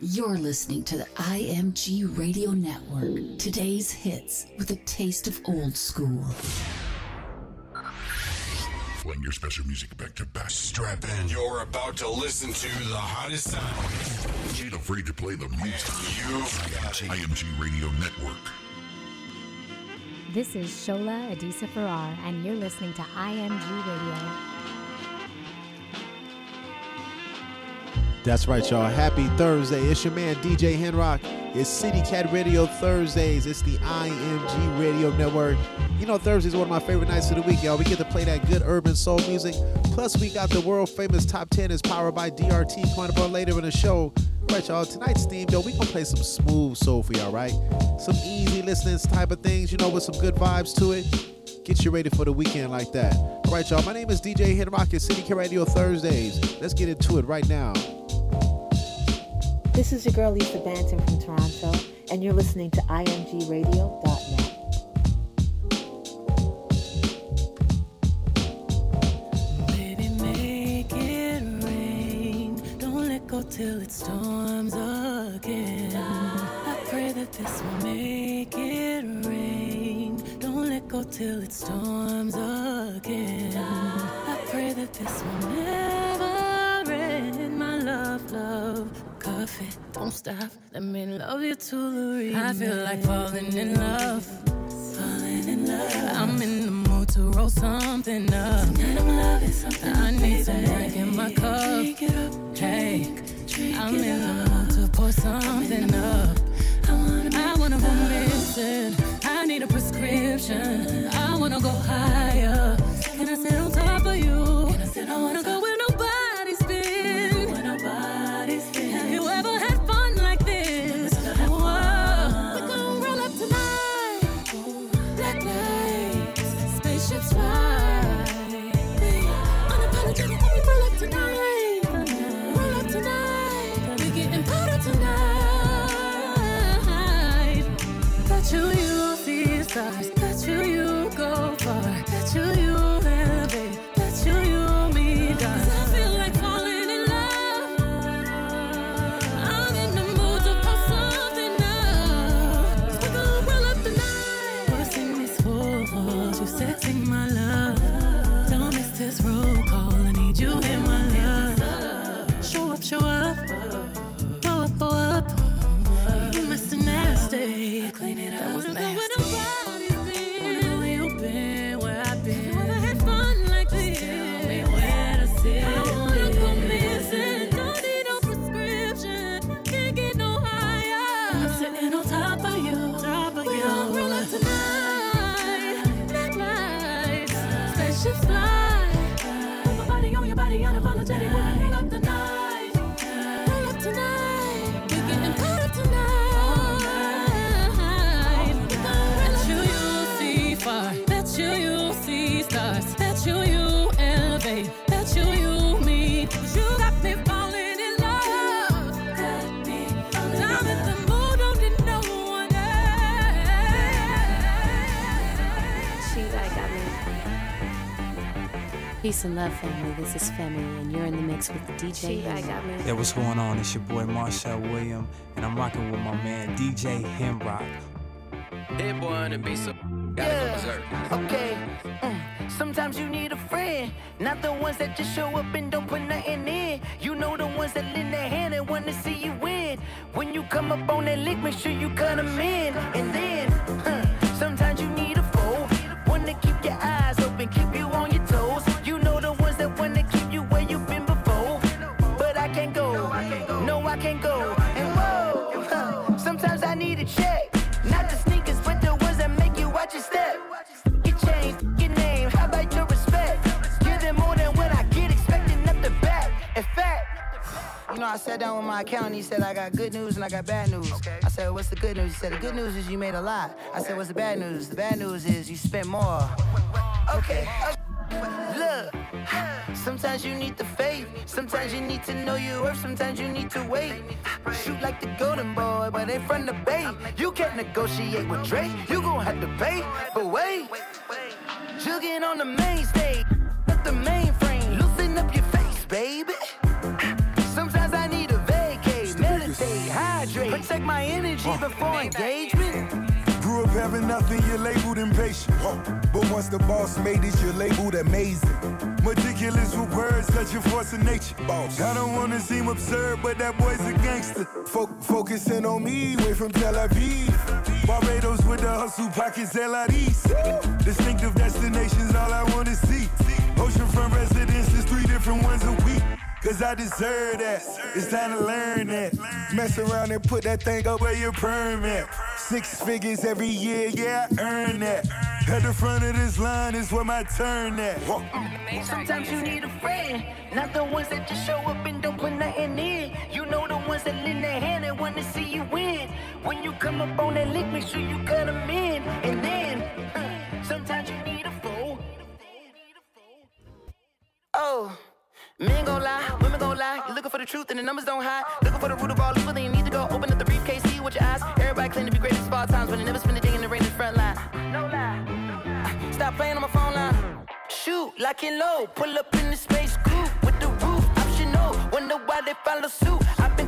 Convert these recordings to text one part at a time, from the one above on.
You're listening to the IMG Radio Network. Today's hits with a taste of old school. Playing your special music back to back. Strap in. You're about to listen to the hottest sound. Ain't afraid to play the music. You've got it. IMG Radio Network. This is Shola Adisa Farrar, and you're listening to IMG Radio. That's right, y'all. Happy Thursday. It's your man, DJ Henrock. It's City Cat Radio Thursdays. It's the IMG Radio Network. You know, Thursday's one of my favorite nights of the week, y'all. We get to play that good urban soul music. Plus, we got the world famous Top 10 is powered by DRT coming up later in the show. Right, y'all. Tonight's theme, yo, we gonna play some smooth soul for y'all, right? Some easy listening type of things, you know, with some good vibes to it. Get you ready for the weekend like that. All right, y'all. My name is DJ Henrock. It's City Cat Radio Thursdays. Let's get into it right now. This is your girl Lisa Banton from Toronto, and you're listening to imgradio.net. Baby, make it rain. Don't let go till it storms again. I pray that this will make it rain. Don't let go till it storms again. I pray that this will never end. My love, love, coffee. Don't stop. Let me love you to the remix. I feel like falling in love. Falling in love. I'm in the mood to roll something up. Tonight I'm loving something. I need some drink in my cup. Hey, I'm in the mood to pour something up. I wanna go missing. I need a prescription. I wanna go higher. Can I sit on top of you? I wanna go where Peace and love, family. This is Family, and you're in the mix with DJ. She like got me. Yeah, what's going on? It's your boy Marshall William, and I'm rocking with my man DJ Henrock. Hit boy on the beat, so gotta go berserk. Okay. Mm. Sometimes you need a friend, not the ones that just show up and don't put nothing in. You know the ones that lend their hand and wanna see you win. When you come up on that lick, make sure you cut 'em in. And then, huh, sometimes you need a foe, to keep your eyes open, keep you on your toes. You know the ones that wanna keep you where you've been before. But I can't go, no, I can't go. And whoa, sometimes I need a check. Not the sneakers, but the ones that make you watch your step. Your chain, your name, how about your respect? Give them more than what I get, expecting the back. In fact, you know, I sat down with my accountant. He said, I got good news and I got bad news. I said, What's the good news? He said, The good news is you made a lot. I said, What's the bad news? The bad news is you spent more. Okay. Look, sometimes you need the faith. Sometimes you need to know your worth. Sometimes you need to wait. Shoot like the golden boy, but ain't from the bay. You can't negotiate with Drake. You gon' have to pay. But wait, jugging on the main stage. At the mainframe, loosen up your face, baby. Even before engagement. Grew up having nothing, you're labeled impatient. But once the boss made it, you're labeled amazing. Meticulous with words, such a force of nature. Boss. I don't wanna seem absurd, but that boy's a gangster. Fo- focusing on me, way from Tel Aviv. Barbados with the hustle pockets, LIDs. Distinctive destinations, all I wanna see. Oceanfront residences, three different ones a week. Cause I deserve that. It's time to learn that. Mess around and put that thing up where your permit. Six figures every year, yeah, I earn that. At the front of this line is where my turn at. Sometimes you need a friend, not the ones that just show up and don't put nothing in. You know the ones that lend their hand and wanna see you win. When you come up on that lick, make sure you cut them in. And then, uh, sometimes you need a fool. Oh. Men gon' lie, women gon' lie. You looking for the truth and the numbers don't hide. Looking for the root of all evil, then you need to go open up the briefcase, see with your eyes. Everybody claim to be greatest of all times, but they never spend a day in the rain in the front line. No lie. Stop playing on my phone line. Shoot, lock and low. Pull up in the space coupe with the roof optional. Wonder why they follow suit. I've been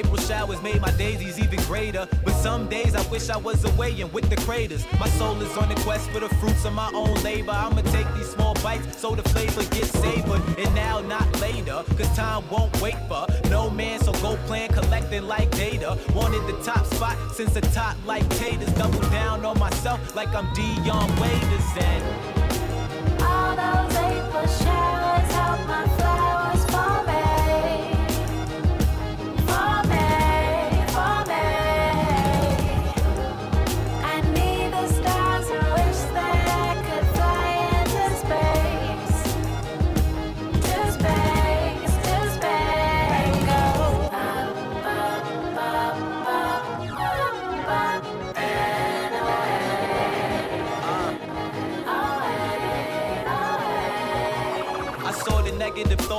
April showers made my daisies even greater. But some days I wish I was away and with the craters. My soul is on a quest for the fruits of my own labor. I'ma take these small bites so the flavor gets savored. And now, not later, cause time won't wait for no man. So go plan collecting like data. Wanted the top spot since the top like taters. Double down on myself like I'm Dion Waiters. And All those April showers help my flowers for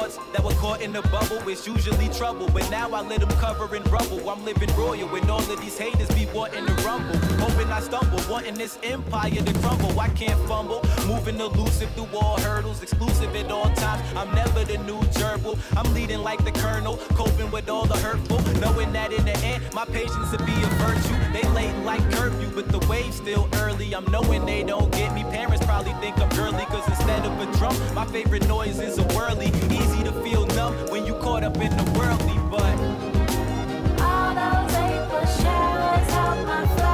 thoughts that were caught in the bubble. is usually trouble, but now I let them cover in rubble. I'm living royal when all of these haters be wanting to rumble. Hoping I stumble, wanting this empire to crumble. I can't fumble, moving elusive through all hurdles, exclusive at all times. I'm never the new gerbil. I'm leading like the colonel, coping with all the hurtful. Knowing that in the end, my patience will be a virtue. They late like curfew, but the wave's still early. I'm knowing they don't get me. Parents probably think I'm girly, cause instead of a drum, my favorite noise is a whirly. Easy to feel numb when you caught up in the worldly, but. All those April showers help my flowers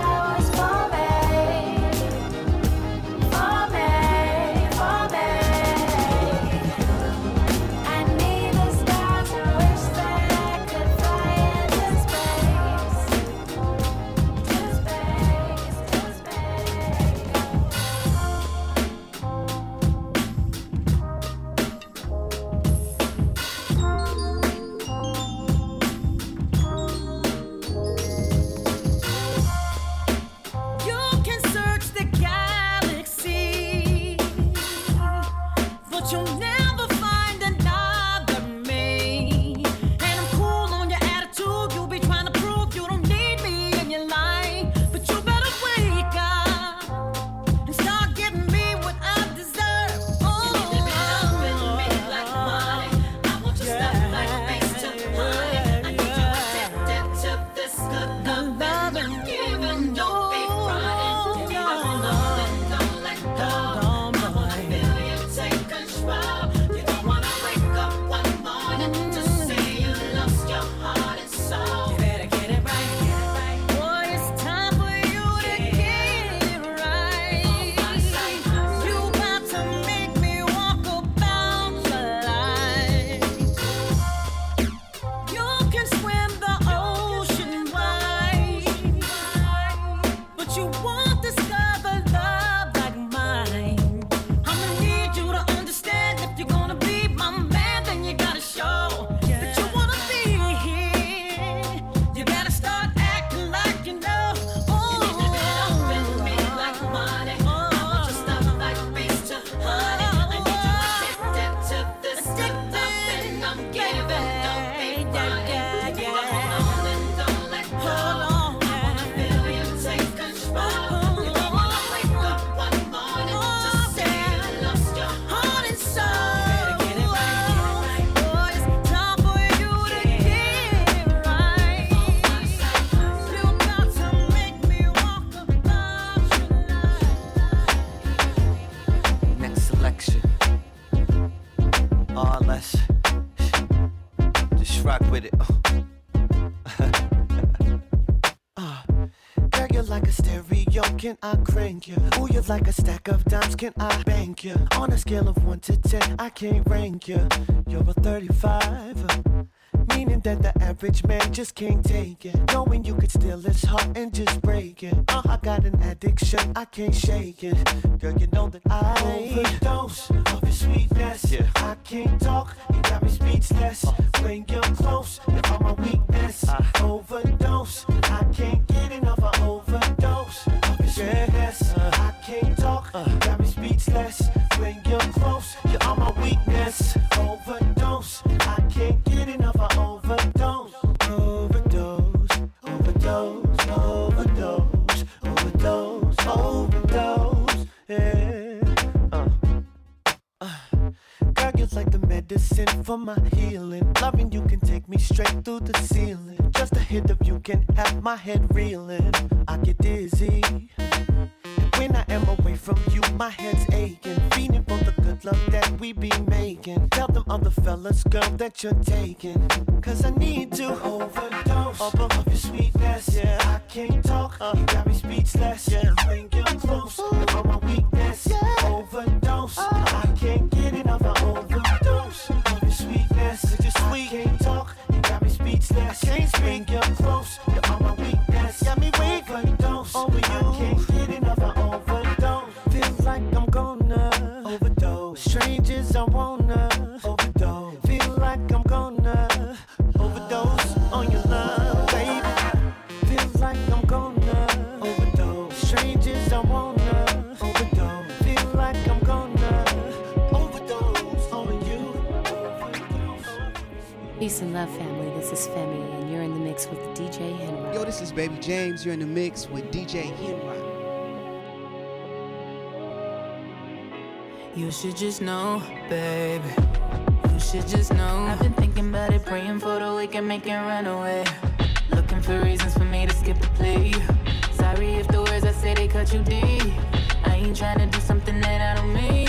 can I crank you? Ooh, you like a stack of dimes, can I bank you? On a scale of 1 to 10, I can't rank you. You're a 35. Meaning that the average man just can't take it. Knowing you could steal his heart and just break it. Oh, I got an addiction, I can't shake it. Girl, you know that I overdose of your sweetness. Yeah. I can't talk, you got me speechless. Uh. When you're close, you are my weakness. Uh. bring young folks. You're my weakness. Overdose. I can't get enough. I overdose. Overdose. Overdose. Overdose. Overdose. Overdose. Yeah. Uh. Uh. God, you're like the medicine for my healing. Loving you can take me straight through the ceiling. Just a hint of you can have my head real. that you're taking. In the Mix with DJ Henry. You should just know, baby. You should just know. I've been thinking about it, praying for the week and making run away. Looking for reasons for me to skip the plea. Sorry if the words I say they cut you deep. I ain't trying to do something that I don't mean.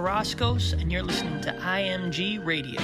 Carrascos, and you're listening to IMG Radio.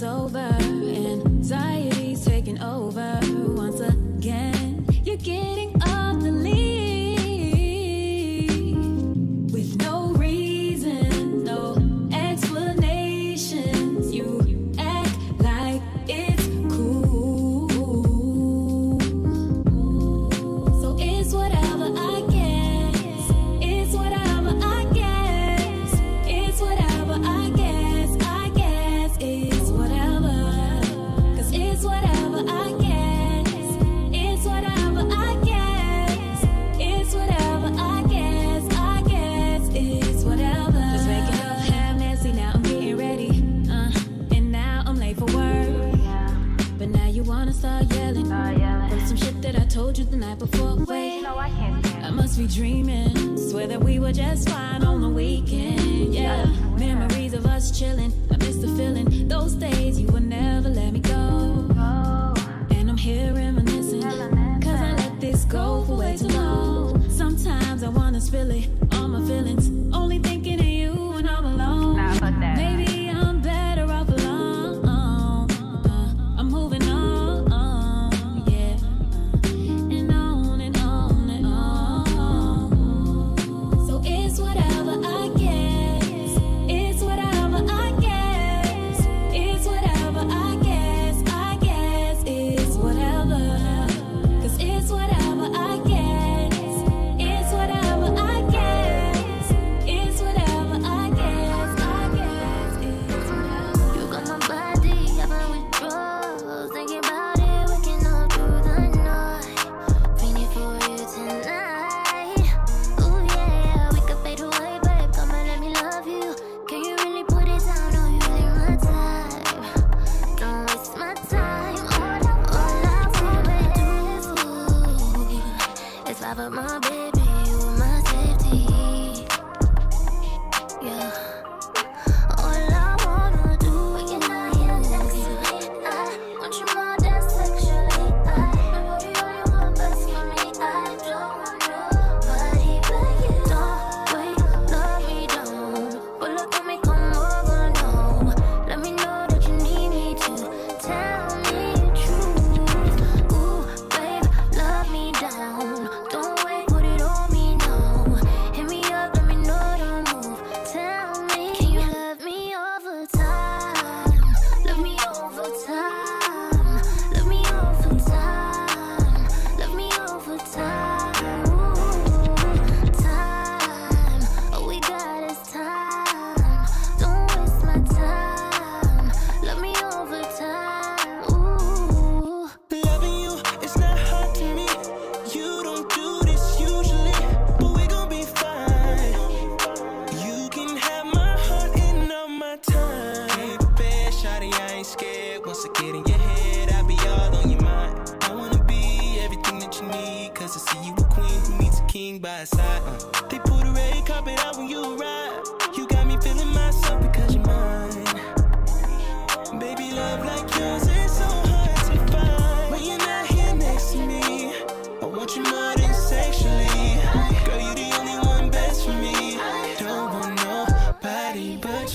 it's over. night before. Wait no i can't i must be dreaming. Swear that we were just fine on the weekend yeah. Memories of us chilling. I miss the feeling. Those days you would never let me go. And i'm here reminiscing. Cause i let this go for way too long. Sometimes i wanna spill it.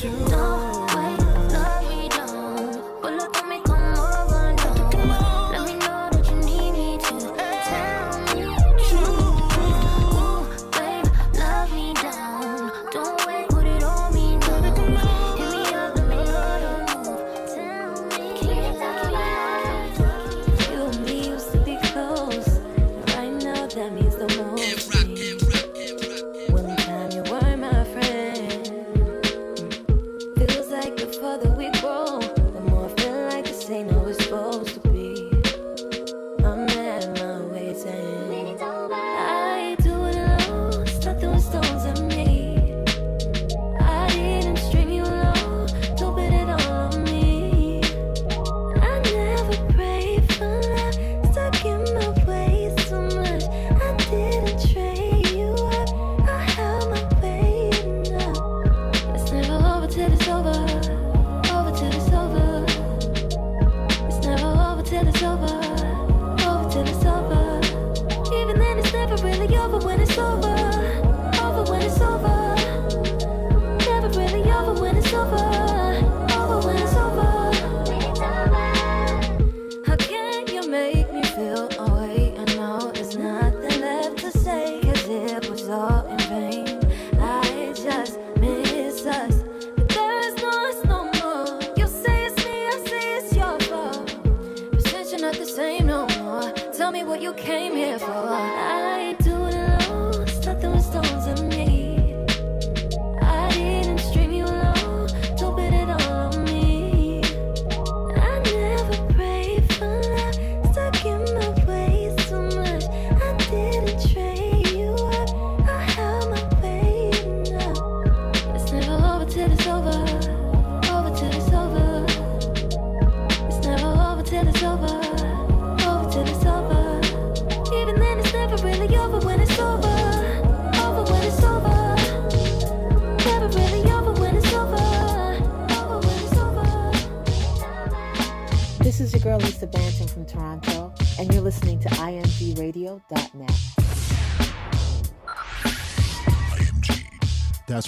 you.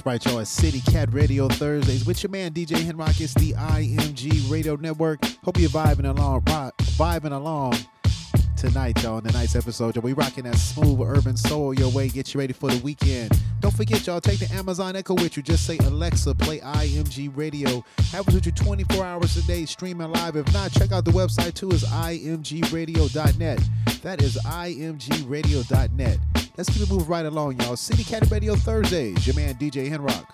right, y'all. It's City Cat Radio Thursdays with your man DJ Henrock. It's the IMG Radio Network. Hope you're vibing along, vibing along tonight, y'all. In tonight's episode, y'all, we rocking that smooth urban soul your way. Get you ready for the weekend. Don't forget, y'all, take the Amazon Echo with you. Just say Alexa, play IMG Radio. Have it with you 24 hours a day, streaming live. If not, check out the website too. Is imgradio.net. That is imgradio.net. Let's keep it moving right along, y'all. City Cat Radio Thursdays. Your man DJ Henrock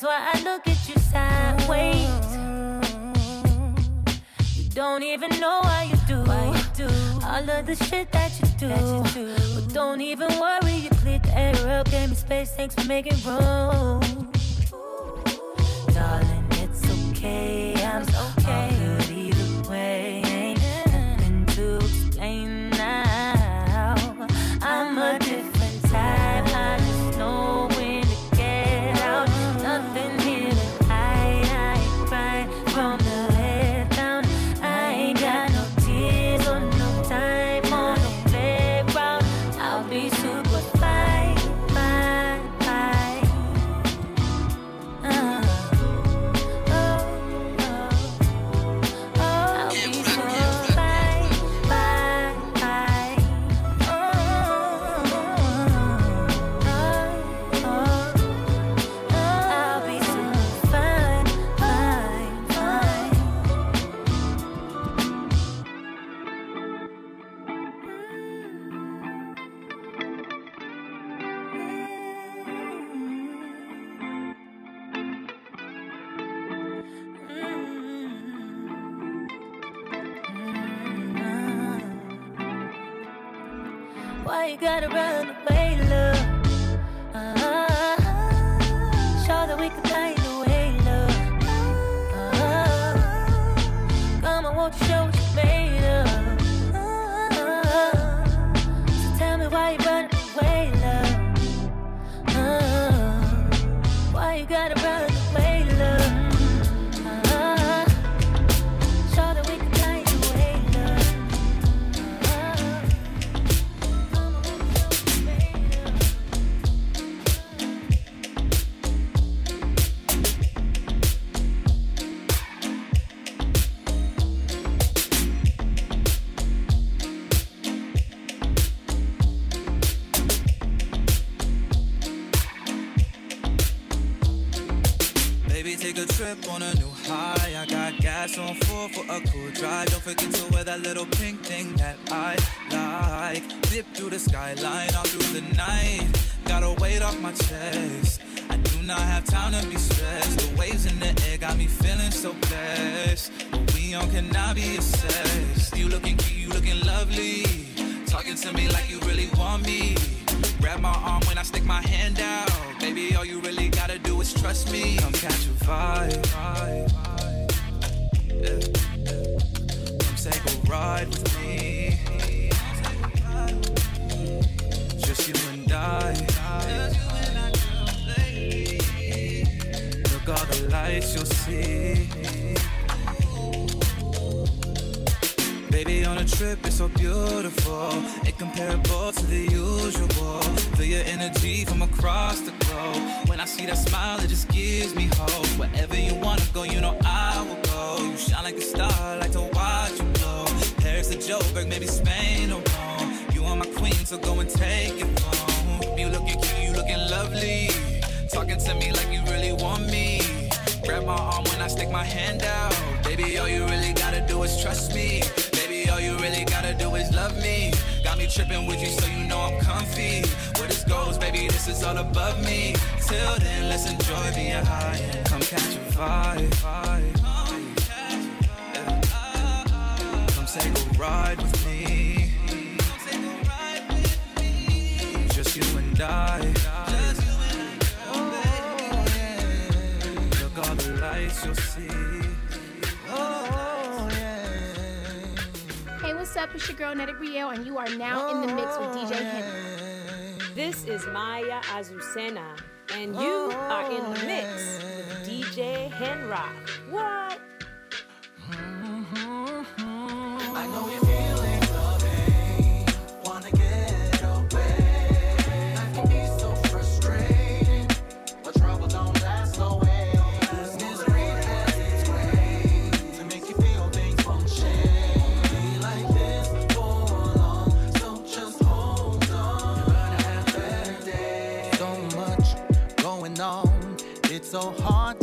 That's why I look at you sideways. You don't even know why you do. Why you do. All of the shit that you do. That you do. But don't even worry, you cleared the air up. Gave me space, thanks for making room. Darling, it's okay. I'm okay. so go and take it home. You looking cute, you looking lovely. Talking to me like you really want me. Grab my arm when I stick my hand out. Baby, all you really gotta do is trust me. Baby, all you really gotta do is love me. Got me tripping with you, so you know I'm comfy. Where this goes, baby, this is all above me. Till then, let's enjoy being high. Come catch a vibe. Come take a ride with me. die. Just you and I, girl, oh, baby. Yeah. Look all the lights you'll see. Oh, hey, what's up? It's your girl Netta Rio, and you are now in the mix with DJ Henrock. Oh, this is Maya Azucena, and you oh, are in the mix with DJ Henrock. so hard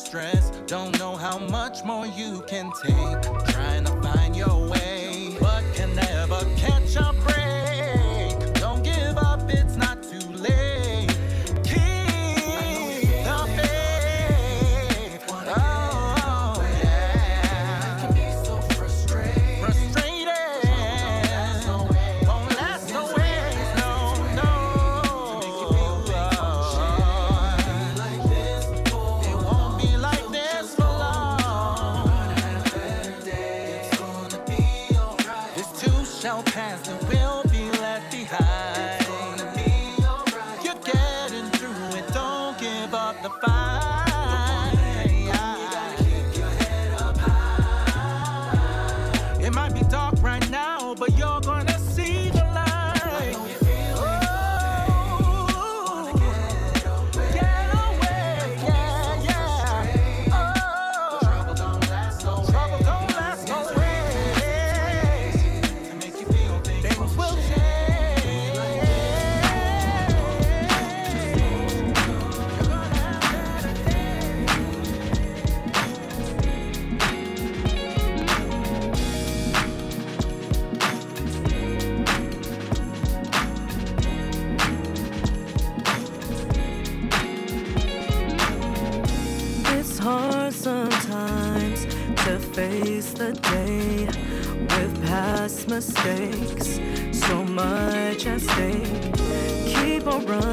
stress. Don't know how much more you can take. Trying to find your way, but can never catch a break. mistakes. So much at stake. Keep on running.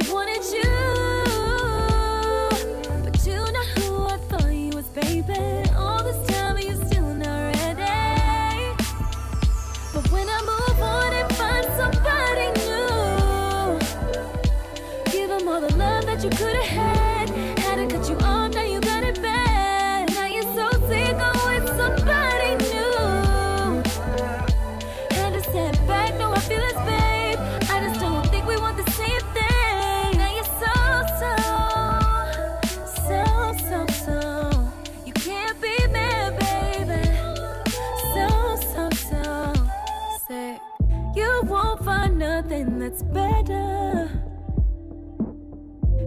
really wanted nothing that's better.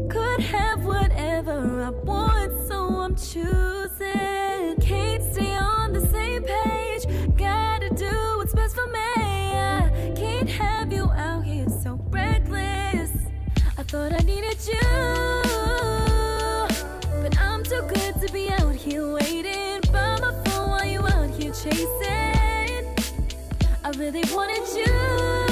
Could have whatever I want, so I'm choosing. Can't stay on the same page. Gotta do what's best for me. I can't have you out here so reckless. I thought I needed you, but I'm too good to be out here waiting by my phone while you out here chasing. I really wanted you.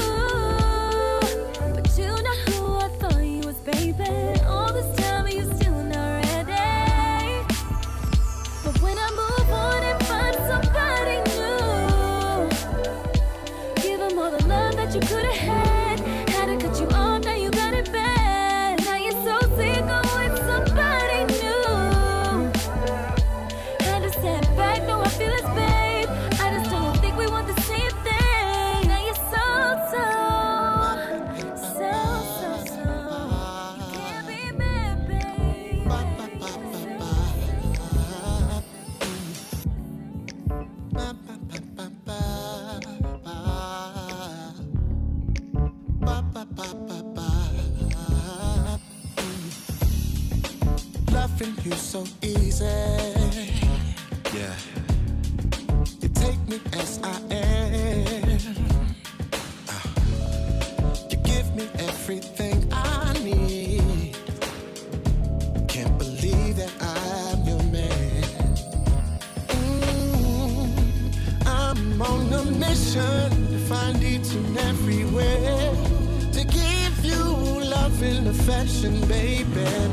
confession, baby.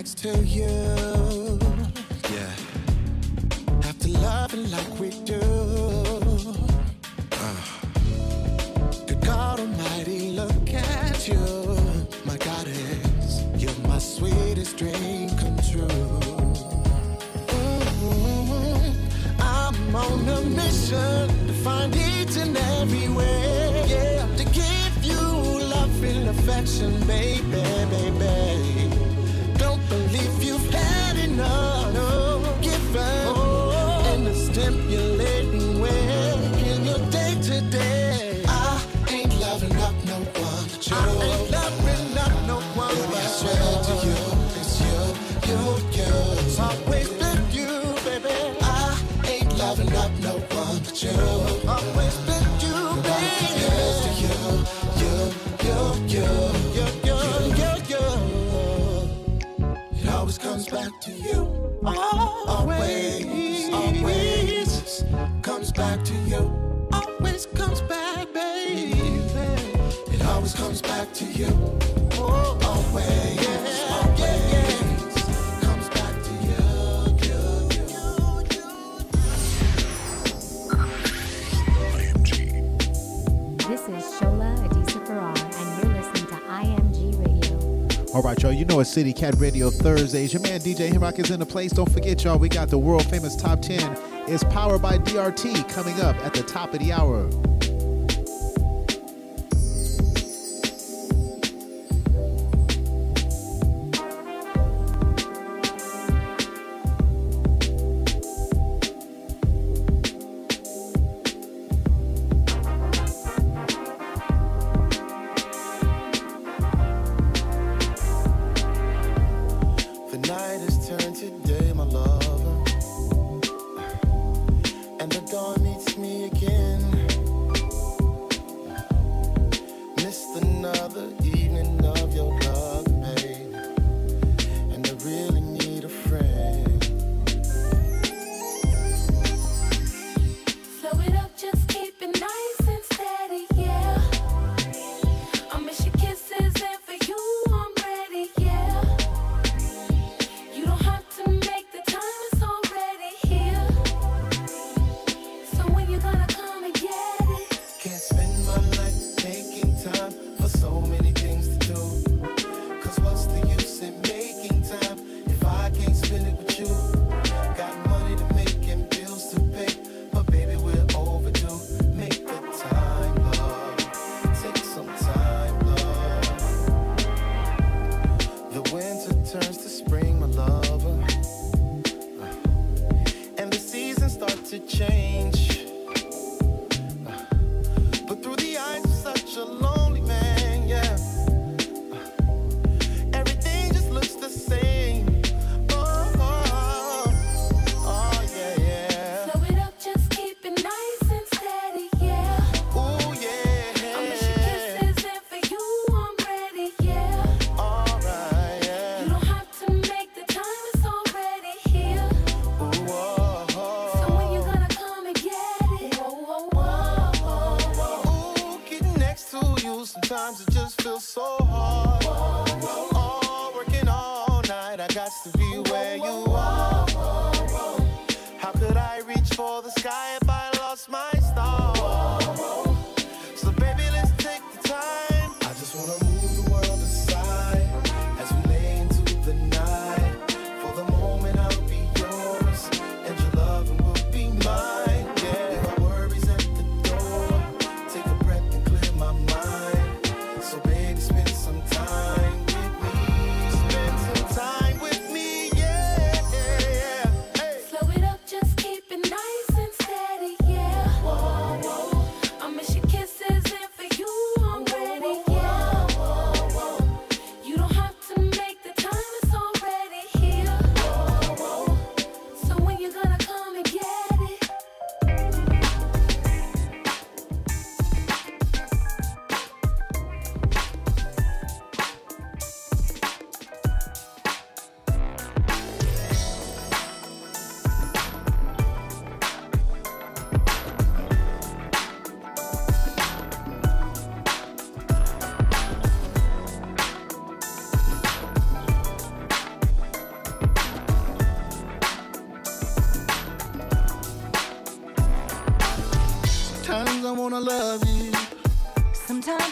next to you. Yeah. After loving like we Always you. You, you, you, you, you, you, you, you. It always comes back to you. Always, always comes back to you. right, y'all. You know it's City Cat Radio Thursdays. Your man DJ Henrock is in the place. Don't forget, y'all, we got the world famous top 10. It's powered by DRT coming up at the top of the hour.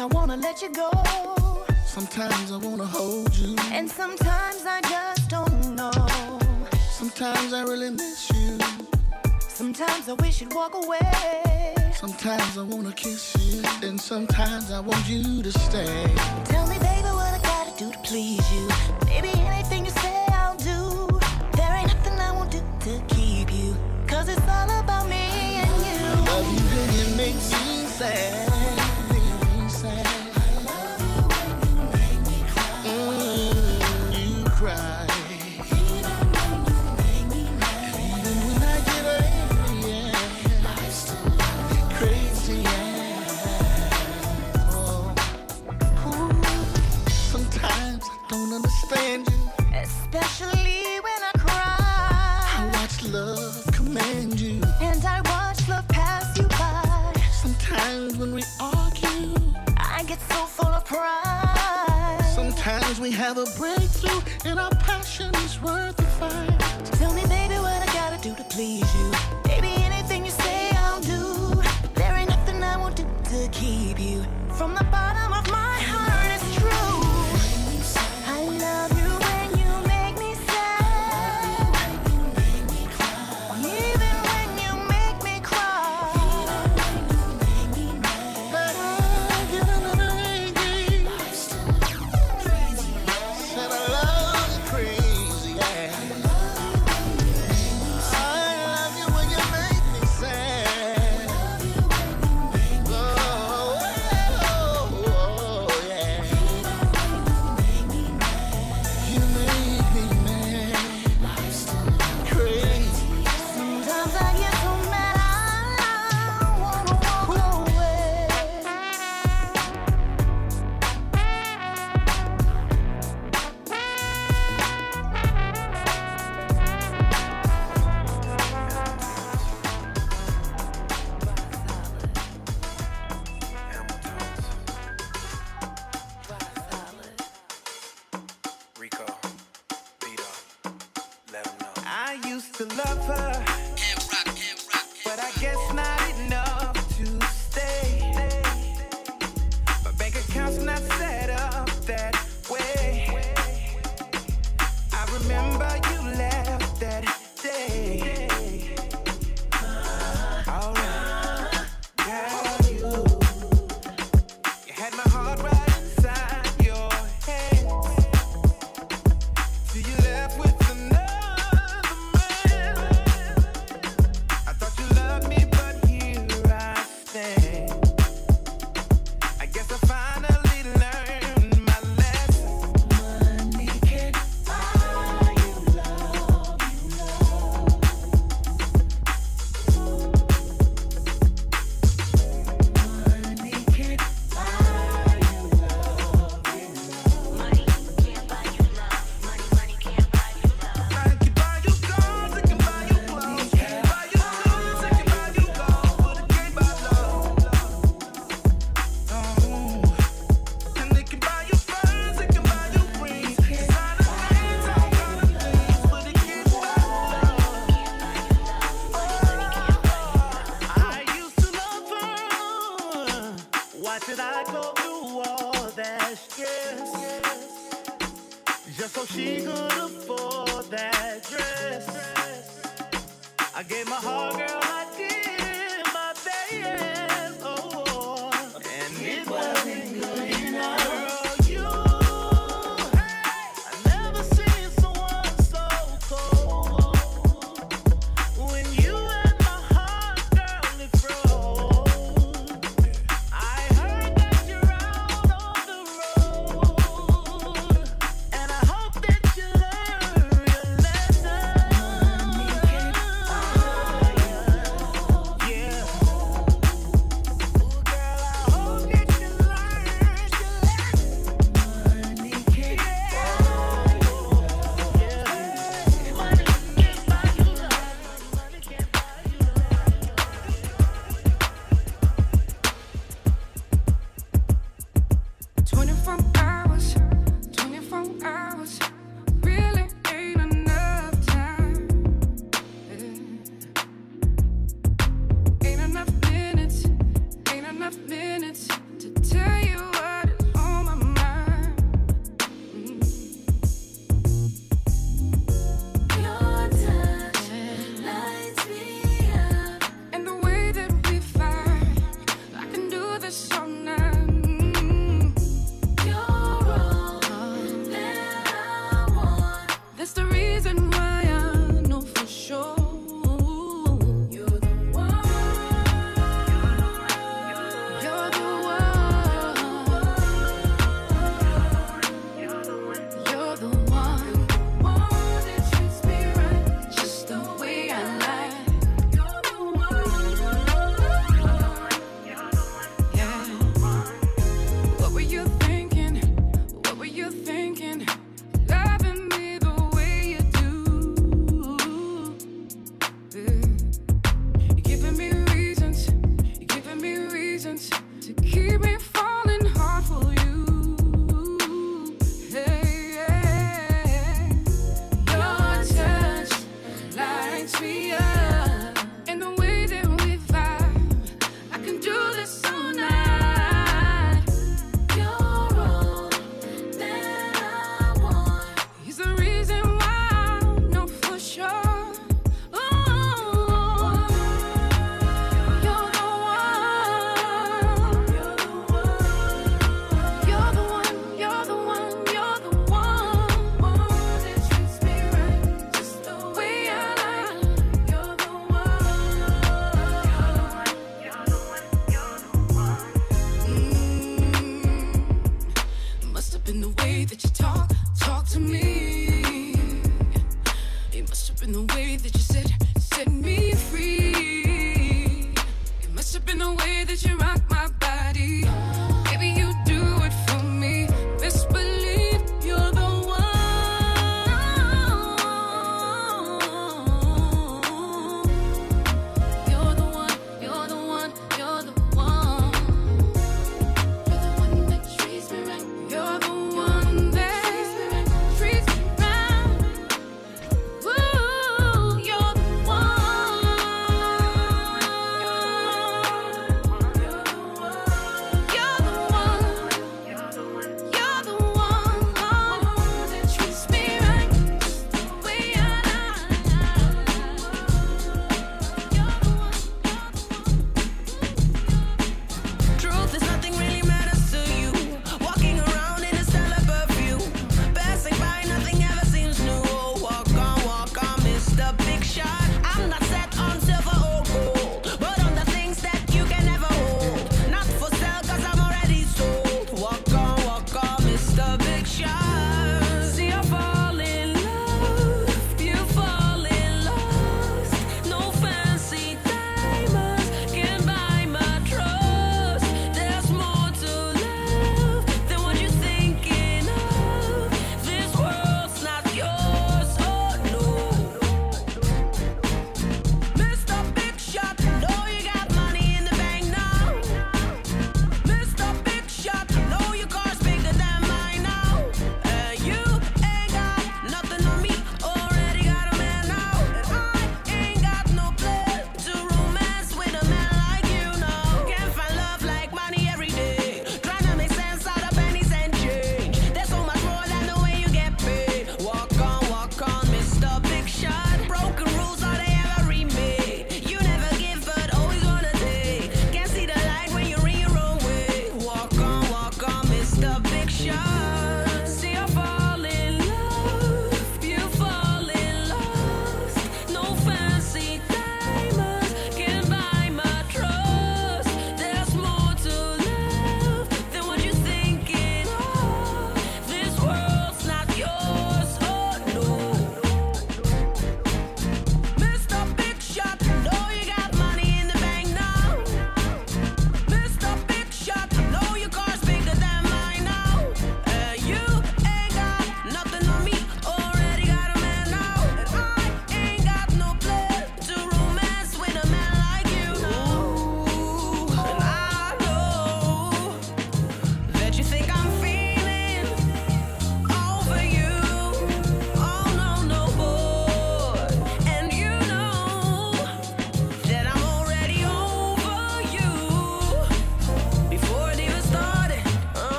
I wanna let you go. Sometimes I wanna hold you. And sometimes I just don't know. Sometimes I really miss you. Sometimes I wish you'd walk away. Sometimes I wanna kiss you. And sometimes I want you to stay. Tell me, baby, what I gotta do to please you. Baby, anything you say, I'll do. There ain't nothing I won't do to keep you. Cause it's all about me and you. Love you, and it makes me sad. have a breakthrough, and I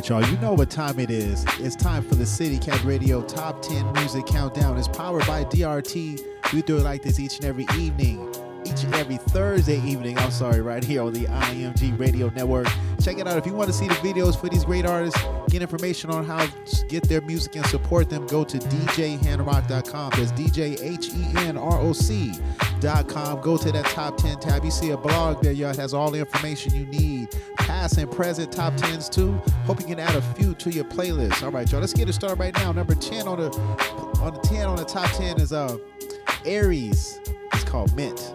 right, y'all. You know what time it is. It's time for the City Cat Radio Top 10 Music Countdown. It's powered by DRT. We do it like this each and every evening. Each and every Thursday evening, I'm sorry, right here on the IMG Radio Network. Check it out. If you want to see the videos for these great artists, get information on how get their music and support them, go to djhenrock.com. That's DJ H E N R O C dot com. Go to that top 10 tab. You see a blog there, y'all. It has all the information you need. Past and present top 10s too. Hope you can add a few to your playlist. All right, y'all. Let's get it started right now. Number 10 on the on the 10 on the top 10 is uh Aaries. It's called Meant.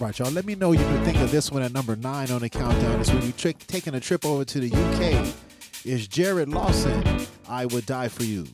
All right, y'all. Let me know you can think of this one at number nine on the countdown. It's when you trick taking a trip over to the UK. Is Jarrod Lawson? I would die for you.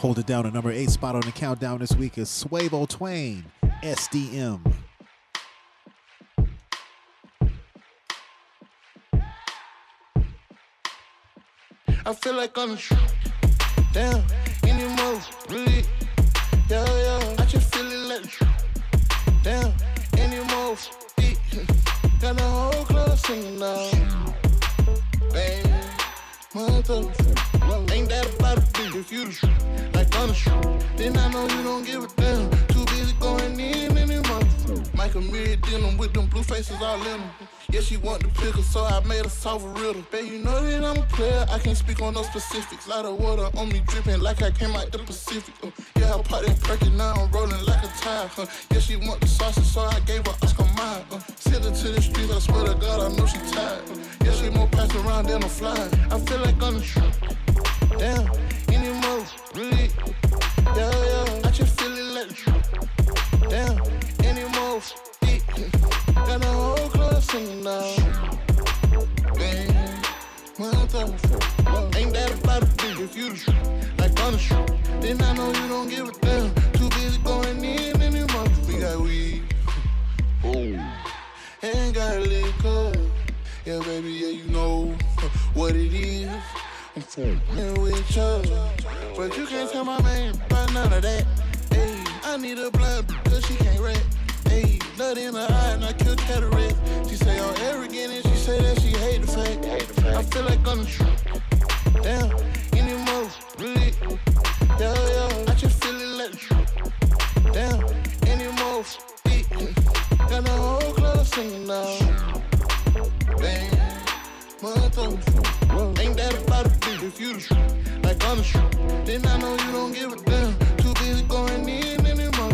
Hold it down. The number eight spot on the countdown this week is Swayvo Twain, SDM. I feel like I'm anymore, really. Yeah, yeah. I just feel it like anymore. Got the whole club singing now. Bang, mother. That about a beat? If you the shoot, like on the shoot, then I know you don't give a damn. Too busy going in anymore. Michael Mirror dealing with them blue faces all in them. Yeah, she want the pickle, so I made a soft riddle. Babe, you know that I'm a player, I can't speak on no specifics. Lot of water on me dripping like I came out the Pacific. Uh, yeah, I popped that perky, now I'm rolling like a tire. Huh? Yeah, she want the sausage, so I gave her Oscar mine. Uh, send her to the streets, I swear to God, I know she tired. Uh, yeah, she more pass around than a fly. I feel like I'm the Damn, anymore, really? Yeah, yeah, I just feel it like the Damn, anymore, got the whole club singing now. Damn, motherfucker, ain't that about a beat? If you the shoot, like on the shoot, then I know you don't give a damn. Too busy going in anymore. We got weed, oh, ain't got liquor. Yeah, baby, yeah, you know what it is. Fucking with you, but you can't tell my man about none of that. Hey, I need a blood because she can't rap. Hey, blood in her eye and I kill cataract. She say I'm arrogant and she say that she hate the fact. I feel like I'm the truth. Damn, anymore, really? Yeah, yeah, I just feel it like the truth. Damn, anymore, got the whole club singing now. Damn. Motherfucker, ain't that about a beat? If you the shoot, like on the shoot, then I know you don't give a damn. Too busy going in anymore.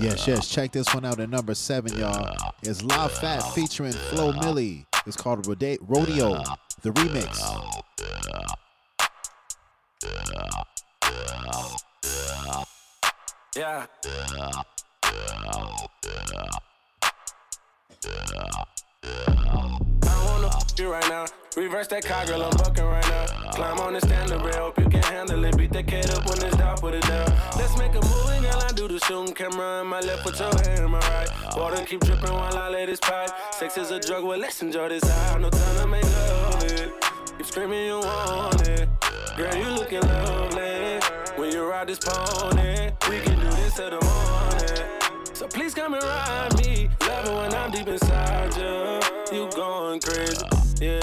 Yes, Yes, yes. Check this one out at number seven, y'all. It's Lah Pat featuring Flo Milli. It's called Rode- Rodeo, the remix. Yeah. I wanna f you right now. Reverse that car, girl, I'm bucking right now. Climb on the stand rail, hope you can handle it. Beat that kid up when it's down, put it down. Let's make a movie, girl. I do the shooting camera in my left, put your hand in my right. Water keep dripping while I let this pipe. Sex is a drug, well, let's enjoy this high. No time to make love it. Keep screaming, you want it. Girl, you looking lovely. When you ride this pony, we can do this till the morning. Please come and ride me. Love it when I'm deep inside you. You going crazy, yeah.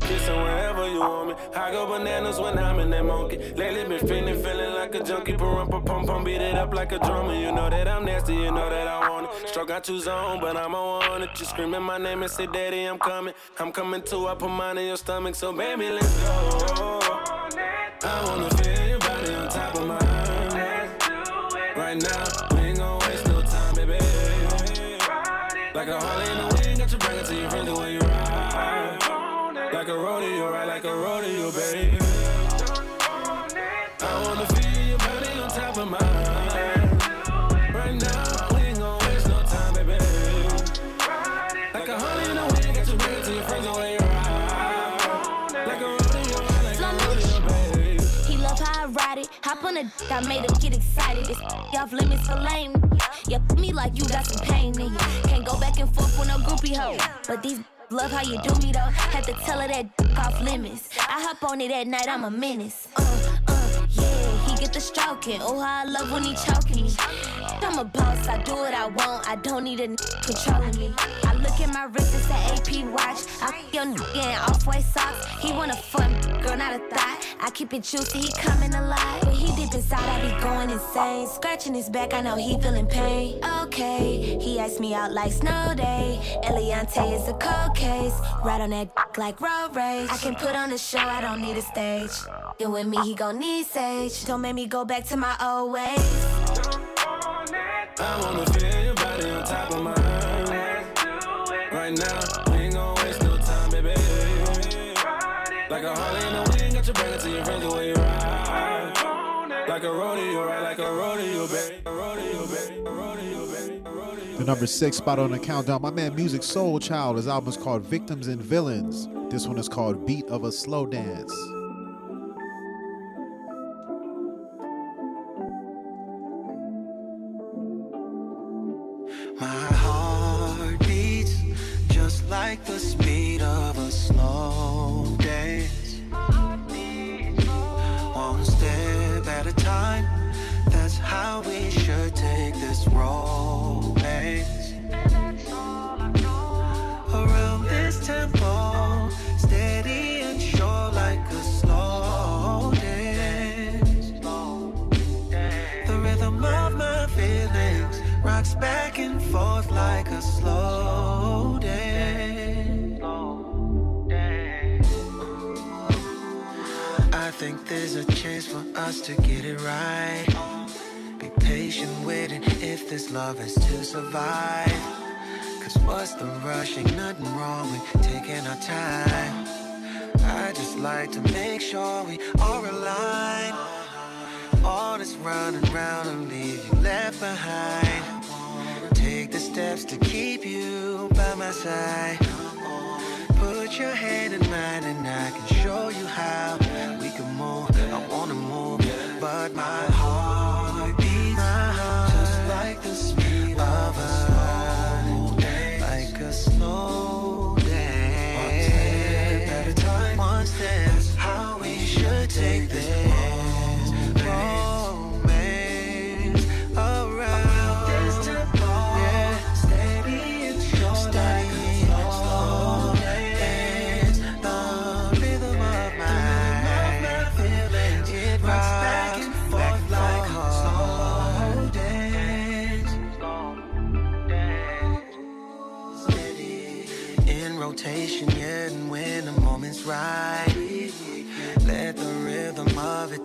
Kissing wherever you want me. I go bananas when I'm in that monkey. Lately been feeling, feeling like a junkie. Pum pum pum pum, beat it up like a drummer. You know that I'm nasty, you know that I want it. Struck out two zone, but I'm on it. You screaming my name and say, Daddy, I'm coming. I'm coming too. I put mine in your stomach, so baby, let's go. I wanna feel your body on top of mine. Let's do it right now, Like a Harley in the wind, got you bring it to your friends the way you ride. Like a rodeo, right? Like a rodeo, baby. I wanna feel your body on top of mine. Right now, we ain't gon' waste no time, baby. Like a Harley in the wind, got you bring it to your friends the way you ride. Like a rodeo, right? Like a rodeo, baby. He love how I ride it. Hop on a dick, I made him get excited. It's off limits for lame. F- me like you got some pain in you. Can't go back and forth with no groupie hoe. But these love how you do me though. Had to tell her that off limits. I hop on it at night, I'm a menace. Uh, uh, yeah, he get the stroking. Oh, how I love when he choking me. I'm a boss, I do what I want. I don't need a n- controlling me. I look at my wrist, it's an AP watch. I f- your n- in off white socks. He want a fun girl, not a thought. I keep it juicy, he coming alive. When he dip inside, I be going insane. Scratching his back, I know he feeling pain. Okay, he asked me out like snow day. Eliante is a cold case. Right on that like road rage. I can put on a show, I don't need a stage. You with me, he gon' need sage. Don't make me go back to my old ways. I wanna feel your body on top of mine. Right now, Like a rodeo, right? Like a rodeo, baby. A rodeo, baby. A rodeo, baby. A rodeo. The number six spot on the countdown. My man Musiq Soulchild. His album is called Victims and Villains. This one is called Beat of a Slow Dance. My heart beats just like the speed of a slow dance. How we should take this romance. Around this tempo, steady and sure like a slow dance. The rhythm of my feelings rocks back and forth like a slow dance. I think there's a chance for us to get it right. Patient waiting if this love is to survive. Cause what's the rush? Ain't nothing wrong with taking our time. I just like to make sure we are aligned. All this running round and leave you left behind. Take the steps to keep you by my side. Put your hand in mine and I can show you how we can move. I wanna move, but my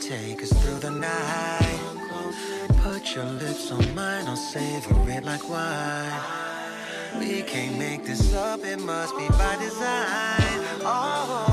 take us through the night. Put your lips on mine, I'll savor it like wine. We can't make this up, it must be by design. Oh.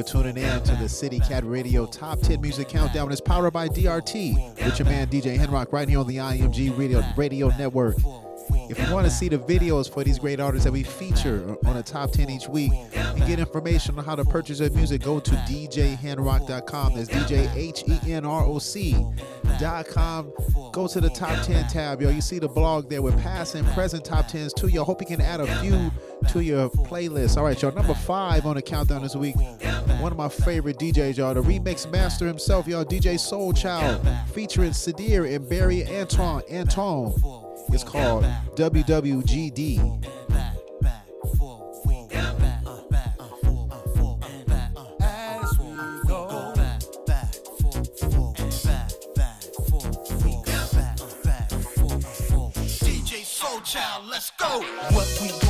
for tuning in to the City Cat Radio Top 10 Music Countdown. It's powered by DRT with your man DJ Henrock right here on the IMG Radio, Radio Network. If you want to see the videos for these great artists that we feature on the top 10 each week and get information on how to purchase their music, go to djhenrock.com. That's DJ H E N R O C.com. Go to the top 10 tab, yo. You see the blog there with past and present top 10s too, yo. Hope you can add a few to your playlist. All right, y'all. Number five on the countdown this week one of my favorite DJs, y'all. The remix master himself, y'all, DJ Soulchild, featuring Sydir and Barry Antoine. Antoine. It's called WWGD. Child, let's go. What we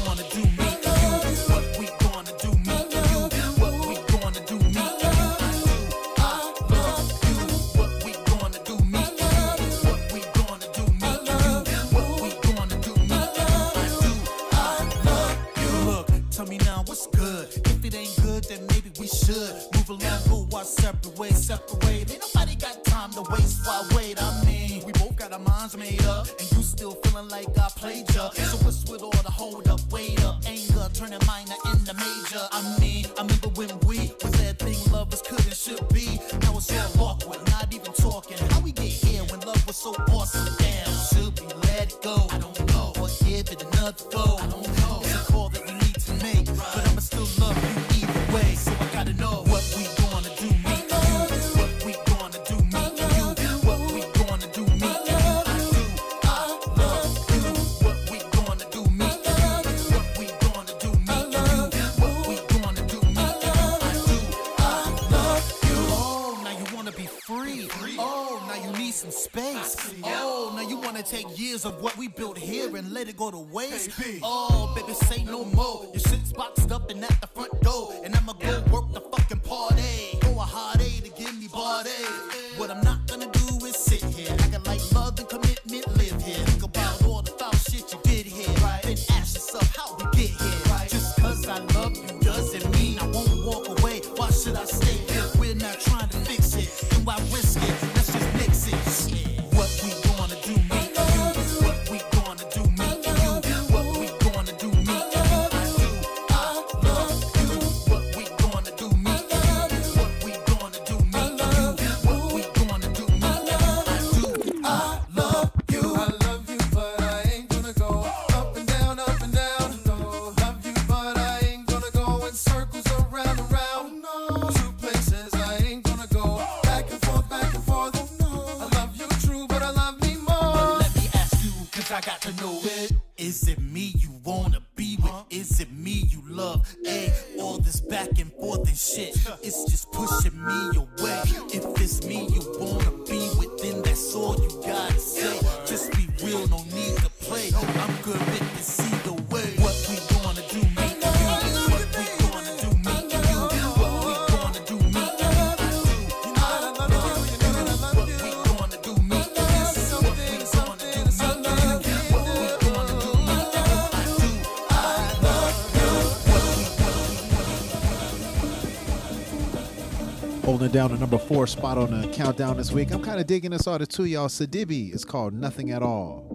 spot on the countdown this week. I'm kind of digging this artist too, y'all. Sidibe. It's called Nothing at All.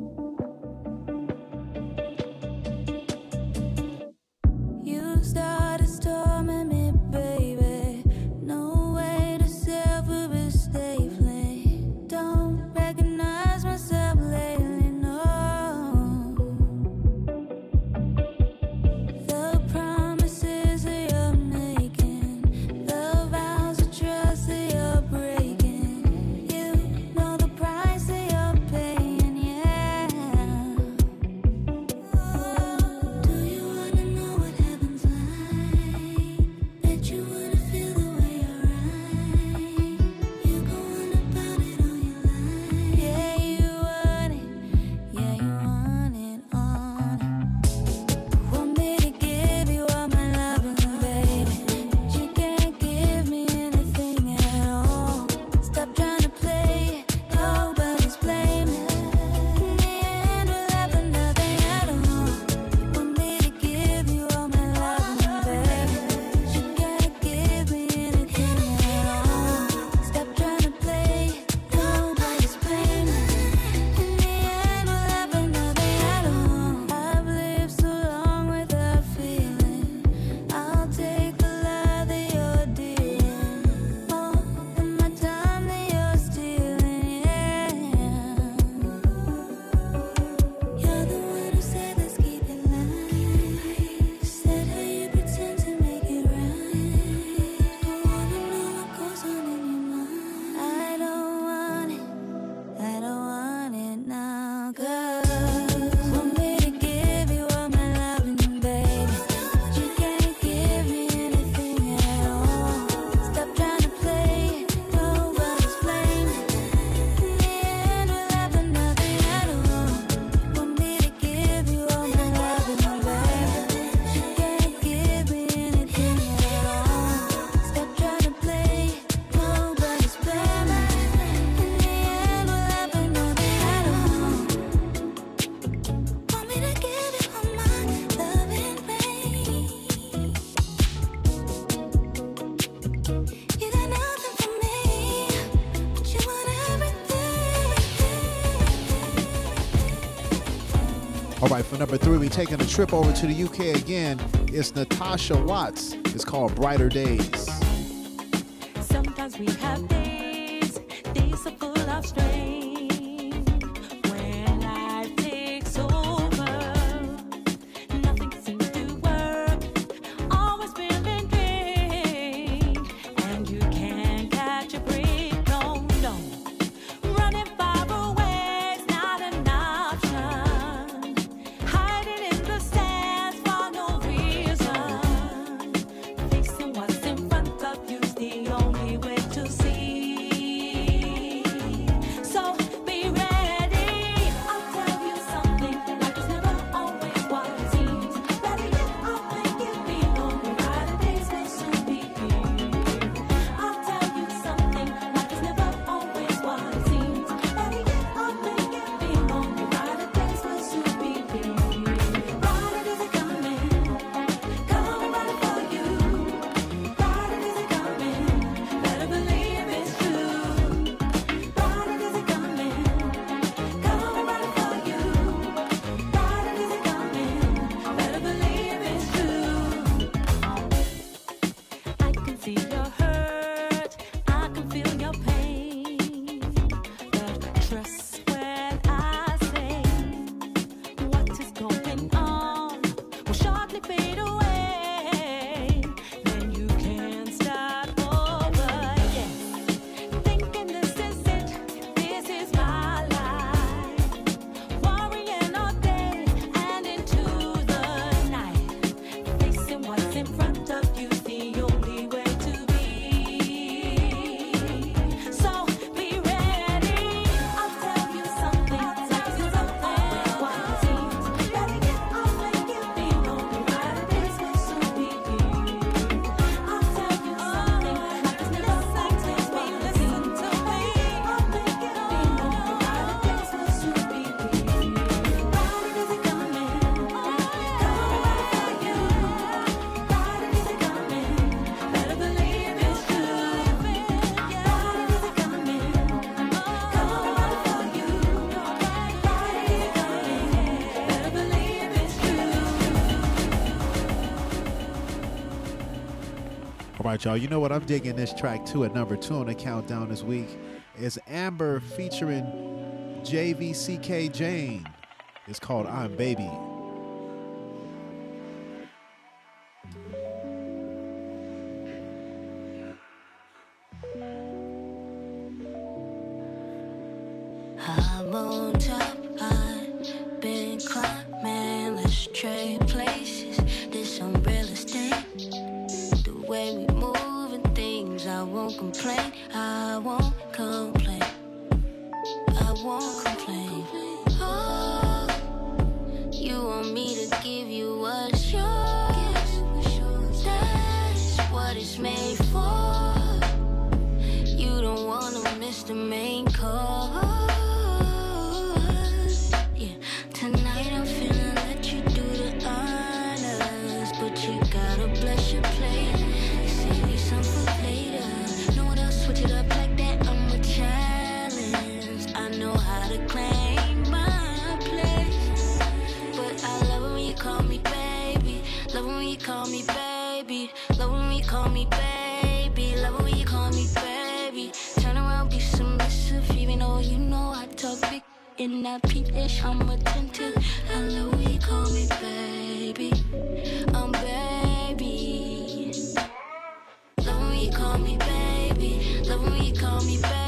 taking a trip over to the UK again. It's Natasha Watts. It's called Brighter Days. Sometimes we have days, days full of strain. Right, y'all. You know what? I'm digging this track too at number two on the countdown this week. It's Amber featuring JVCK James. It's called I'm Baby. In that peepish, I'm attentive. I love when call me baby. I'm baby. Love when you call me baby. Love when you call me baby.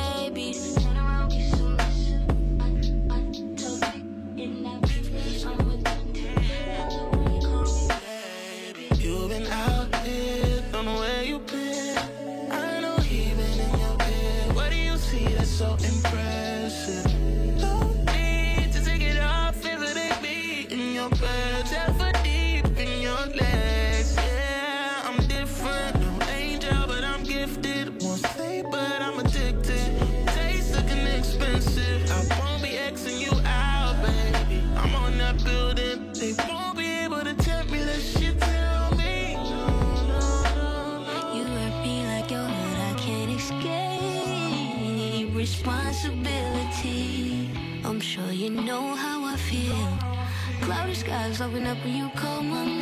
Open up when you call my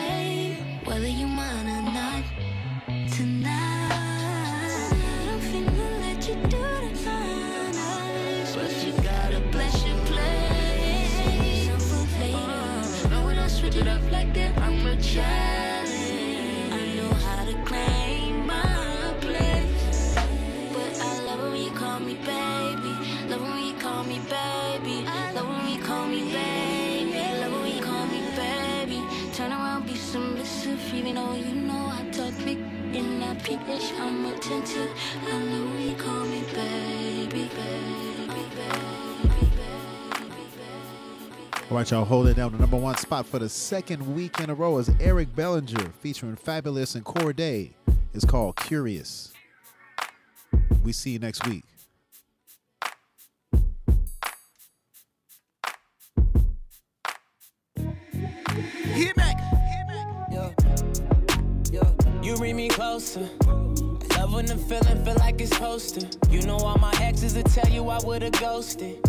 I'm attentive. I when you call me baby, baby, baby. All right, y'all, hold it down. The number one spot for the second week in a row is Eric Bellinger featuring Fabolous and Cordae. It's called Curious. We see you next week. Hit back. Yo, yo, you bring me closer. I love when the feeling feel like it's to. You know all my exes will tell you I would've ghosted.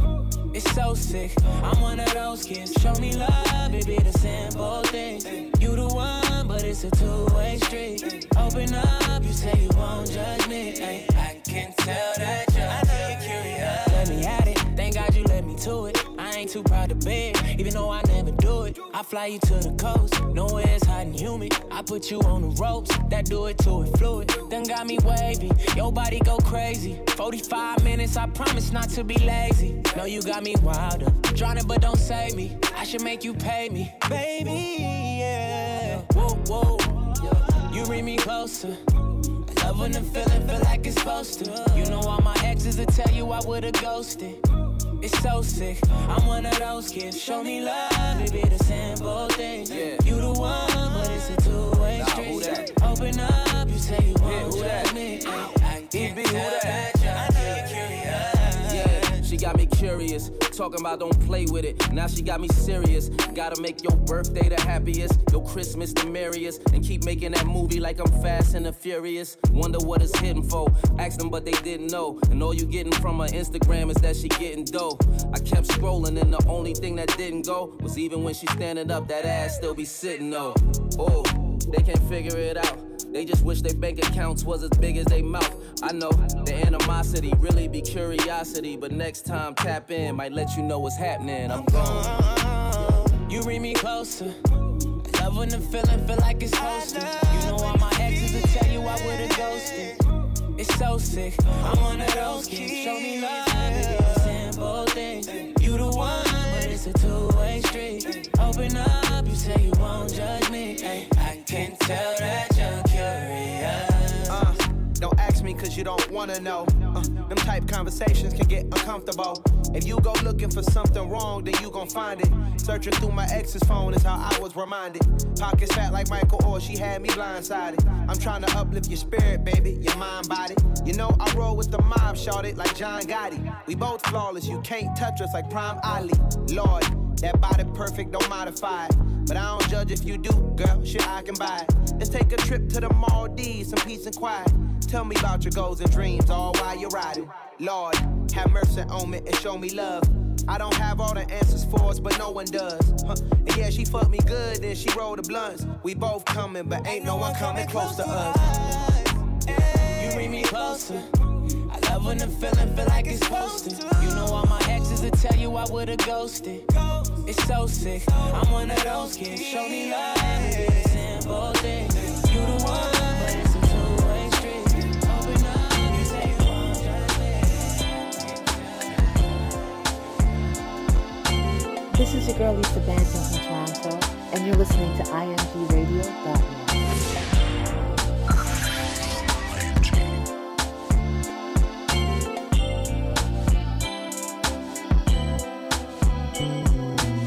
It's so sick. I'm one of those kids. Show me love, it be the simple things. You the one, but it's a two-way street. Open up, you say you won't judge me. Ay, I can tell that you're, I curious. Let me at it. Thank God you let me to it. I ain't too proud to beg, even though I never do it. I fly you to the coast, nowhere it's hot and humid. I put you on the ropes, that do it to it fluid. Then got me wavy, your body go crazy. 45 minutes, I promise not to be lazy. No, you got me wilder, drowning but don't save me. I should make you pay me, baby. Yeah, whoa, whoa. You bring me closer. I love when the feeling feel like it's supposed to. You know all my exes will tell you I would've ghosted. It's so sick. I'm one of those kids. Show me love, it be the simple things. You the one, but it's a two-way street. Open up, you say you won't judge me. Ay, I can tell that curious. Talking about don't play with it. Now she got me serious. Gotta make your birthday the happiest, your Christmas the merriest, and keep making that movie like I'm fast and the furious. Wonder what it's hitting for. Asked them, but they didn't know. And all you getting from her Instagram is that she getting dough. I kept scrolling, and the only thing that didn't go was even when she standing up, that ass still be sitting though. Oh, they can't figure it out. They just wish their bank accounts was as big as they mouth. I know the animosity really be curiosity, but next time tap in, might let you know what's happening. I'm gone. You read me closer. Love when the feeling feel like it's hosted. You know all my exes will tell you I would've ghosted. It's so sick. I'm one of those kids. Show me love. Simple thing. You the one, but it's a two-way street. Open up, you say you won't judge me. I can tell that cause you don't wanna know. Uh, them type conversations can get uncomfortable. If you go looking for something wrong, then you gon' find it. Searching through my ex's phone is how I was reminded. Pockets fat like Michael Orr, she had me blindsided. I'm trying to uplift your spirit, baby, your mind, body. You know I roll with the mob, shorted like John Gotti. We both flawless, you can't touch us like Prime Ali. Lord, that body perfect, don't modify it. But I don't judge if you do, girl. Shit, I can buy it. Let's take a trip to the Maldives, some peace and quiet. Tell me about your goals and dreams, all while you're riding. Lord, have mercy on me and show me love. I don't have all the answers for us, but no one does. Huh. And yeah, she fucked me good, then she rolled the blunts. We both coming, but ain't no one coming close to us. You bring me closer. I love when the feeling feel like it's posted. You know all my exes will tell you I would've ghosted. It's so sick. I'm one of those kids. Show me love. Simple thing. This is your girl Lisa Banton from Toronto, and you're listening to imgradio.net.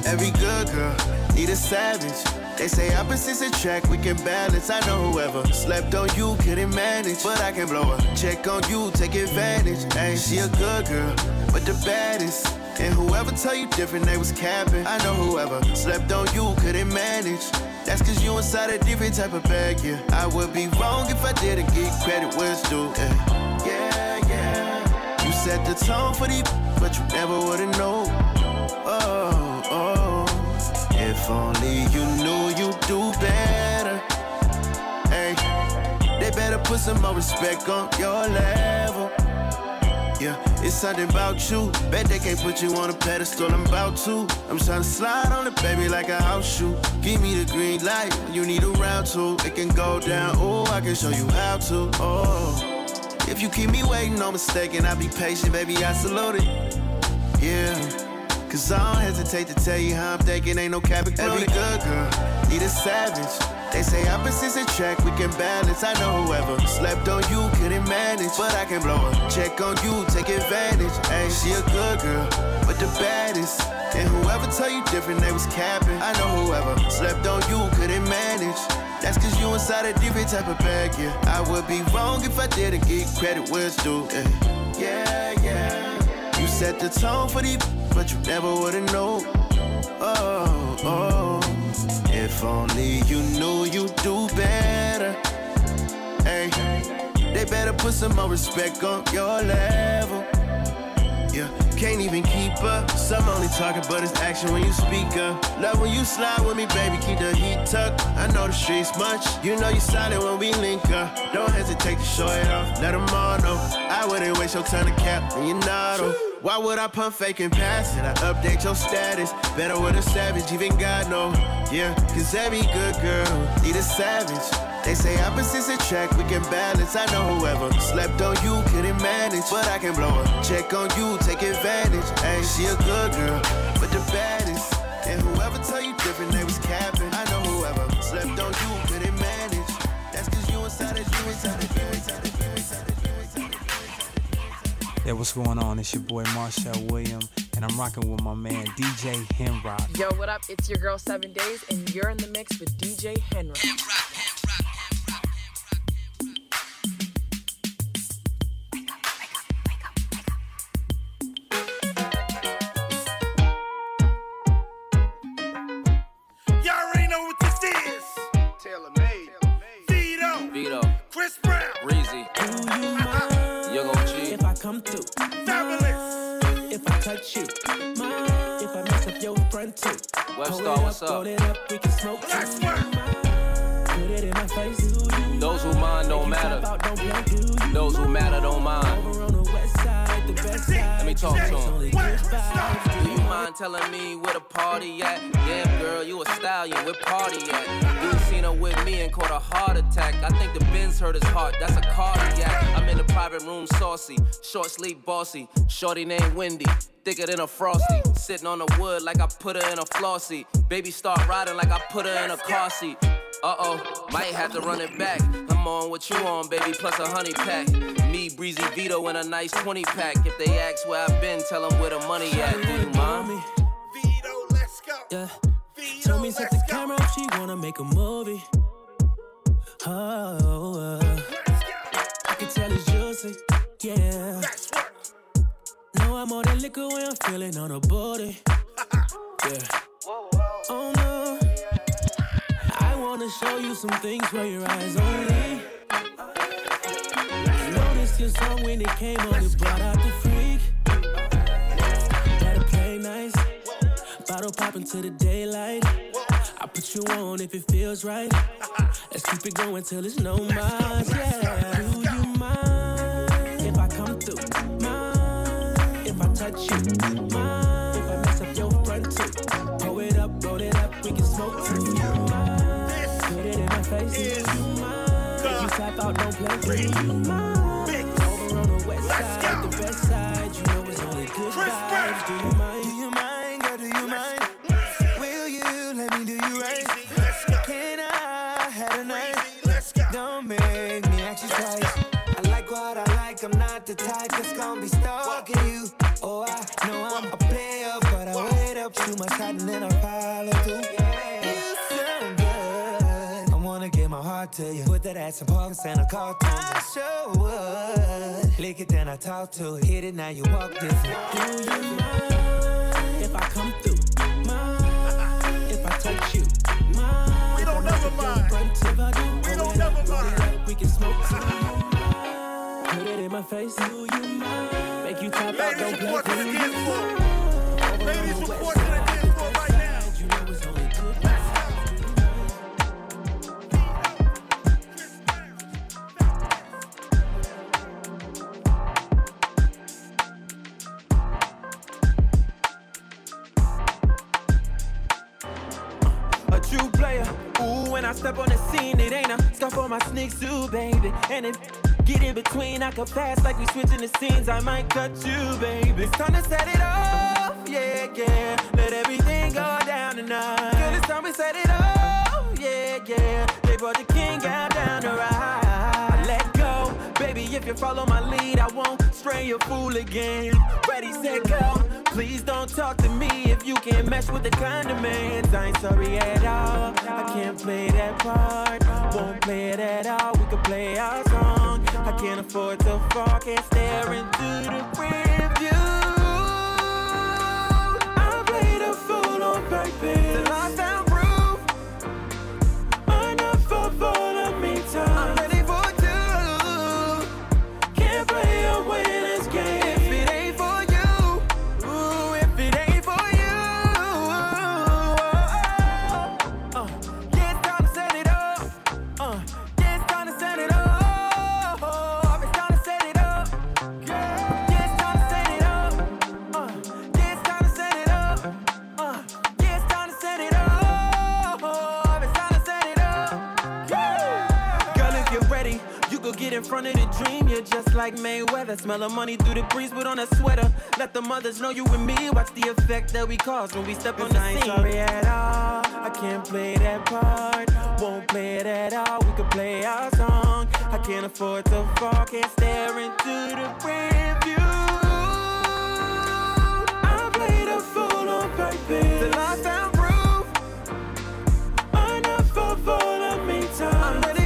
Every good girl need a savage. They say opposites attract, we can balance. I know whoever slept on you couldn't manage, but I can blow her. Check on you, take advantage. Hey, she a good girl, but the baddest. And whoever tell you different, they was capping. I know whoever slept on you couldn't manage. That's cause you inside a different type of bag, yeah. I would be wrong if I didn't get credit where it's due, yeah. Yeah, yeah. You set the tone for the, but you never would've known. Oh, oh. If only you knew you'd do better. Hey, they better put some more respect on your level. Yeah, it's something about you. Bet they can't put you on a pedestal. I'm about to. I'm trying to slide on it, baby, like a house shoe. Give me the green light you need a round two. It can go down. Oh, I can show you how to. Oh, if you keep me waiting, no mistaken. I'll be patient, baby. I salute it. Yeah. Cause I don't hesitate to tell you how I'm thinking, ain't no cap Every good girl need a savage. They say opposites attract, we can balance. I know whoever slept on you couldn't manage, but I can blow her. Check on you, take advantage. Hey, she a good girl, but the baddest. And whoever tell you different, they was capping. I know whoever slept on you couldn't manage. That's cause you inside a different type of bag, yeah. I would be wrong if I didn't get credit where it's due. Yeah, yeah. yeah. You set the tone for the but you never would've known. Oh, oh. If only you knew you'd do better. Hey, they better put some more respect on your level. Yeah, can't even keep up. Some only talking, but it's action when you speak up. Love when you slide with me, baby, keep the heat tucked. I know the streets much. You know you solid when we link up. Don't hesitate to show it off. Let them all know. I wouldn't waste your time to cap, and you not. Why would I pump fake and pass it? I update your status. Better with a savage, even God know. Yeah, cause every good girl need a savage. They say opposites attract, we can balance. I know whoever slept on you couldn't manage, but I can blow her. Check on you, take advantage. Hey, she a good girl, but the baddest. And whoever tell you different, they was capping. I know whoever slept on you couldn't manage. That's cause you inside of you, inside of you, inside of you, inside of you. Yeah, what's going on? It's your boy Marshall William, and I'm rocking with my man DJ Henrock. Yo, what up? It's your girl Seven Days, and you're in the mix with DJ Henrock. Y'all Roll it up, up? roll it up, we can smoke. That's work. Put it in my face. Those Those who mind don't matter. Those who matter don't mind. Let me talk to him. Do you mind telling me where the party at? Damn, girl, you a stallion. Where party at? You seen her with me and caught a heart attack. I think the Benz hurt his heart. That's a cardiac. I'm in the private room, saucy. Short sleeve, bossy. Shorty named Wendy. Thicker than a frosty. Sitting on the wood like I put her in a flossy. Baby start riding like I put her in a car seat. Uh oh, might have to run it back. I'm on what you on, baby, plus a honey pack. Me, Breezy Vito, in a nice 20 pack. If they ask where I've been, tell them where the money at. Do you mind? Vito, let's go. Yeah. Vito, Tell me set the camera up, she wanna make a movie. Oh, uh, I can tell it's juicy, yeah. No, I'm more than liquor when I'm feeling on her booty. Yeah. Oh no. I wanna show you some things where your eyes only. Noticed your song when it came on, it brought out the freak. Gotta play nice. Bottle popping to the daylight. I put you on if it feels right. Let's keep it going till it's no more. Yeah. Tap out, don't play free. Mind over on the west side, the best side. You know it's only good vibes. Do you mind? Do you mind, girl? Do you mind? Will you let me do you right? Can I have a night? Don't make me ask you twice. I like what I like. I'm not the type that's gonna be stalking you. Oh, I know I'm a player, but I wait up too much hot and then I follow through. You sound good. I wanna give my heart to you. Put that ass and a car to me. Show would. Lick it, then I talk to it. Hit it, now you walk different. Do you mind if I come through? Mind if I touch you? Mind we don't never mind. If I do, we don't never mind. We can smoke too. Put it in my face. Do you mind? Make you tap out, don't play for me. Ladies, report to the my sneaks too, baby. And if get in between, I could pass like we switching the scenes. I might cut you, baby. It's time to set it off, yeah, yeah. Let everything go down tonight. Girl, it's time we set it off, yeah, yeah. They brought the king out down the ride. Let go, baby. If you follow my lead, I won't stray your fool again. Ready, set, go. Please don't talk to me if you can't mesh with the condiments. I ain't sorry at all. I can't play that part. Won't play it at all. We can play our song. I can't afford to fall. Can't stare into the rear view. I played a fool on purpose. Smell of money through the breeze, put on a sweater. Let the mothers know you and me. Watch the effect that we cause when we step on the I ain't scene. sorry at all. I can't play that part. Won't play it at all. We could play our song. I can't afford to fall. Can't stare into the rear view. I played a fool on purpose. Till I found proof. Enough for the meantime. I'm ready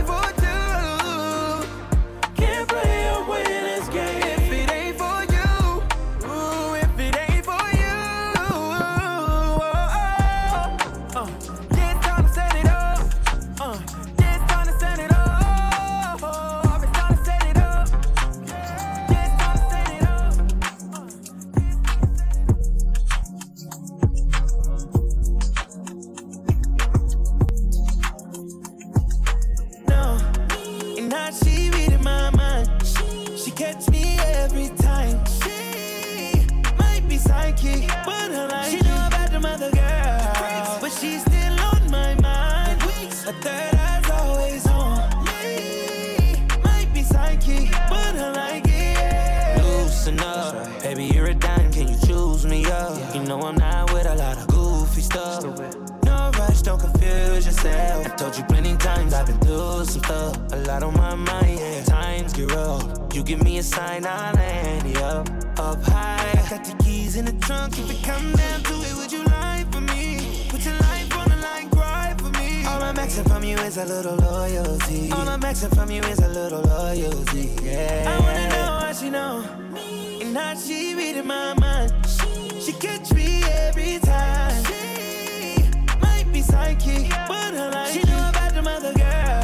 Through some stuff. A lot on my mind, yeah. Times get rough. You give me a sign, I'll land you up, up high. I got the keys in the trunk. If it come down to it, would you lie for me? Put your life on the line, cry for me. All I'm asking from you is a little loyalty. All I'm asking from you is a little loyalty. Yeah. I wanna know how she know, Me. and how she reading my mind. She catch me every time. She might be psychic, but her life. She know about the mother girl,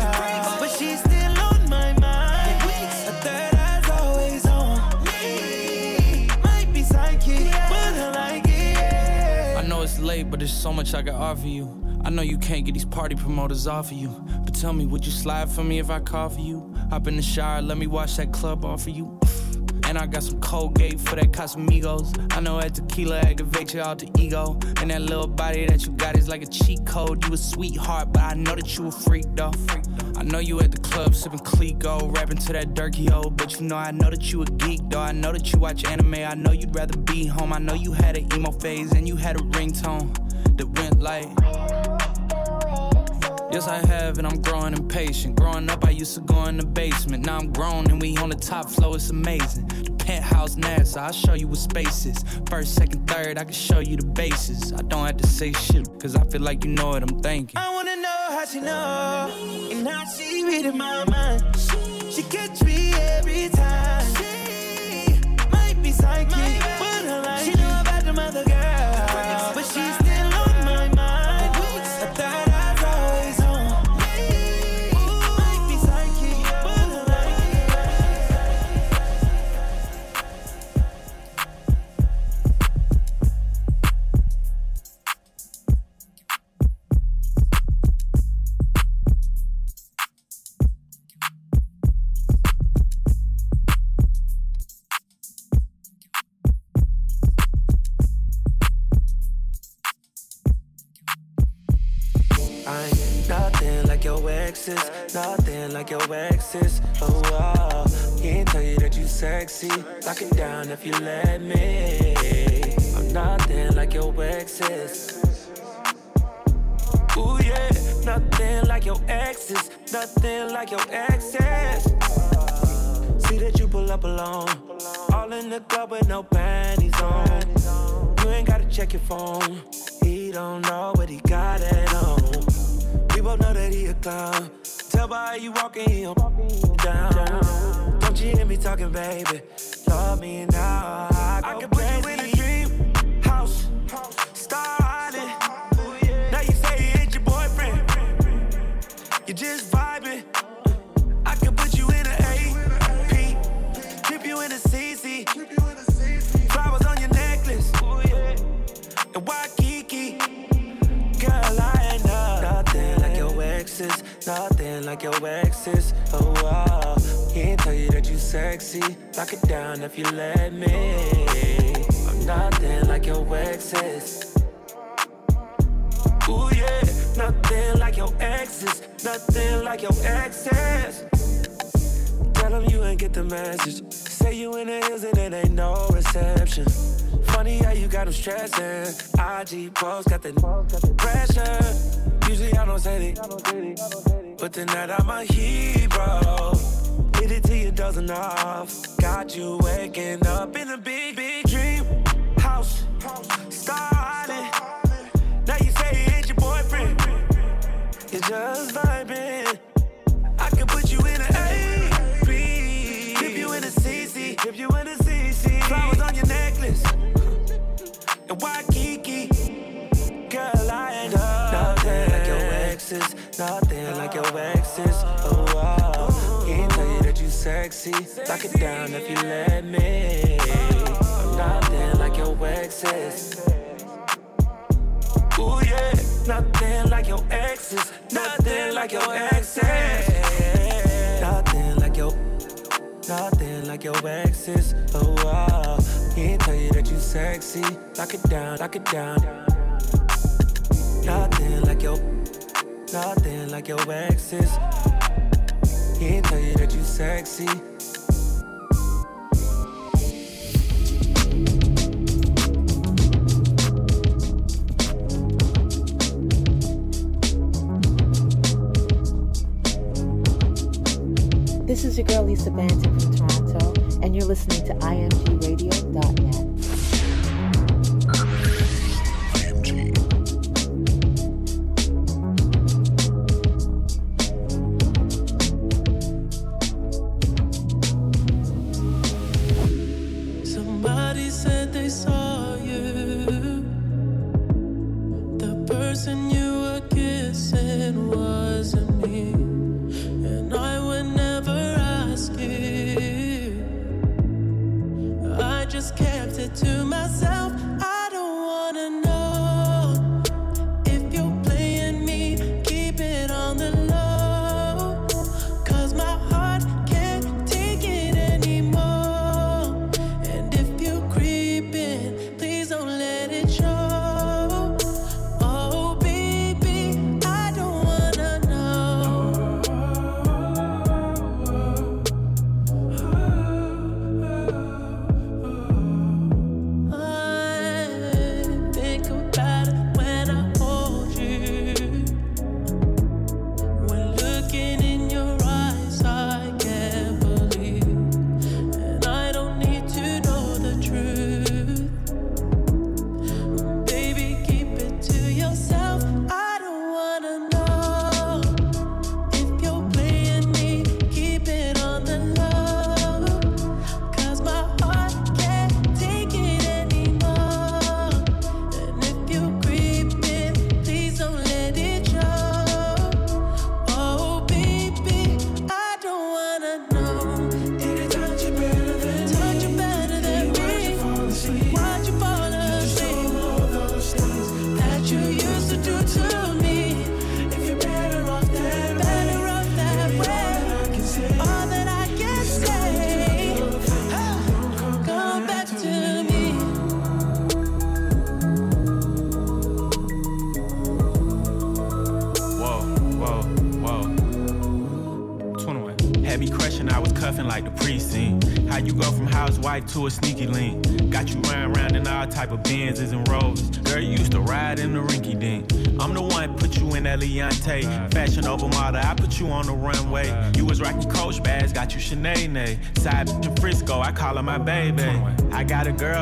but there's so much I can offer you. I know you can't get these party promoters off of you. But tell me, would you slide for me if I call for you? Hop in the shower, let me watch that club off of you. And I got some Colgate for that Casamigos. I know that tequila activates your alter ego. And that little body that you got is like a cheat code. You a sweetheart, but I know that you a freak though. I know you at the club sipping Clicquot, rapping to that Durkee O. But you know I know that you a geek though. I know that you watch anime. I know you'd rather be home. I know you had an emo phase and you had a ringtone that went like. Yes, I have, and I'm growing impatient. Growing up, I used to go in the basement. Now I'm grown, and we on the top floor. It's amazing. The penthouse NASA, I'll show you what space is. First, second, third, I can show you the bases. I don't have to say shit, cause I feel like you know what I'm thinking. I wanna know she know and how she reading my mind. She catch me every time. She might be psychic, like your exes. Oh, wow. Can't tell you that you sexy. Lock it down if you let me. I'm nothing like your exes. Ooh, yeah. Nothing like your exes, nothing like your exes. See that you pull up alone. All in the club with no panties on. You ain't gotta check your phone. He don't know what he got it on. We both know that he a clown. Tell by how you walking, don't down. Don't you hear me talking, baby? Love me now. I, I can put you in a dream house, star island. Now you say he ain't your boyfriend. You just vibing. I can put you in an AP, trip you in a CC. Flowers on your necklace. And Waikiki. Nothing like your exes. Oh, wow. Can't tell you that you sexy. Lock it down if you let me. I'm nothing like your exes. Ooh, yeah. Nothing like your exes, nothing like your exes. Tell them you ain't get the message. Say you in the hills and it ain't no reception. Funny how you got them stressing. IG post got the pressure. Usually I don't say it, but tonight I'm a hero. Hit it till you dozen off. Got you waking up in a big, big dream house. Star Island. Now you say ain't your boyfriend. You're just vibing. And Waikiki. Girl, I ain't nothing like your exes. Nothing like your exes. Oh, wow. Can't tell you that you sexy. Lock it down if you let me. Nothing like your exes. Ooh, yeah. Nothing like your exes. Nothing like your exes. Nothing like your. Exes. Oh, wow. Can't tell you that you sexy. Lock it down, lock it down. Nothing like your. Nothing like your exes. Can't tell you that you sexy. your girl Lisa Banton from Toronto, and you're listening to IMG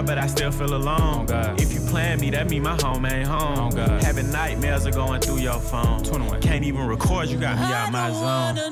but I still feel alone. Oh if you plan me, that mean my home ain't home. Oh Having nightmares are going through your phone. 21. Can't even record, you got me out my zone.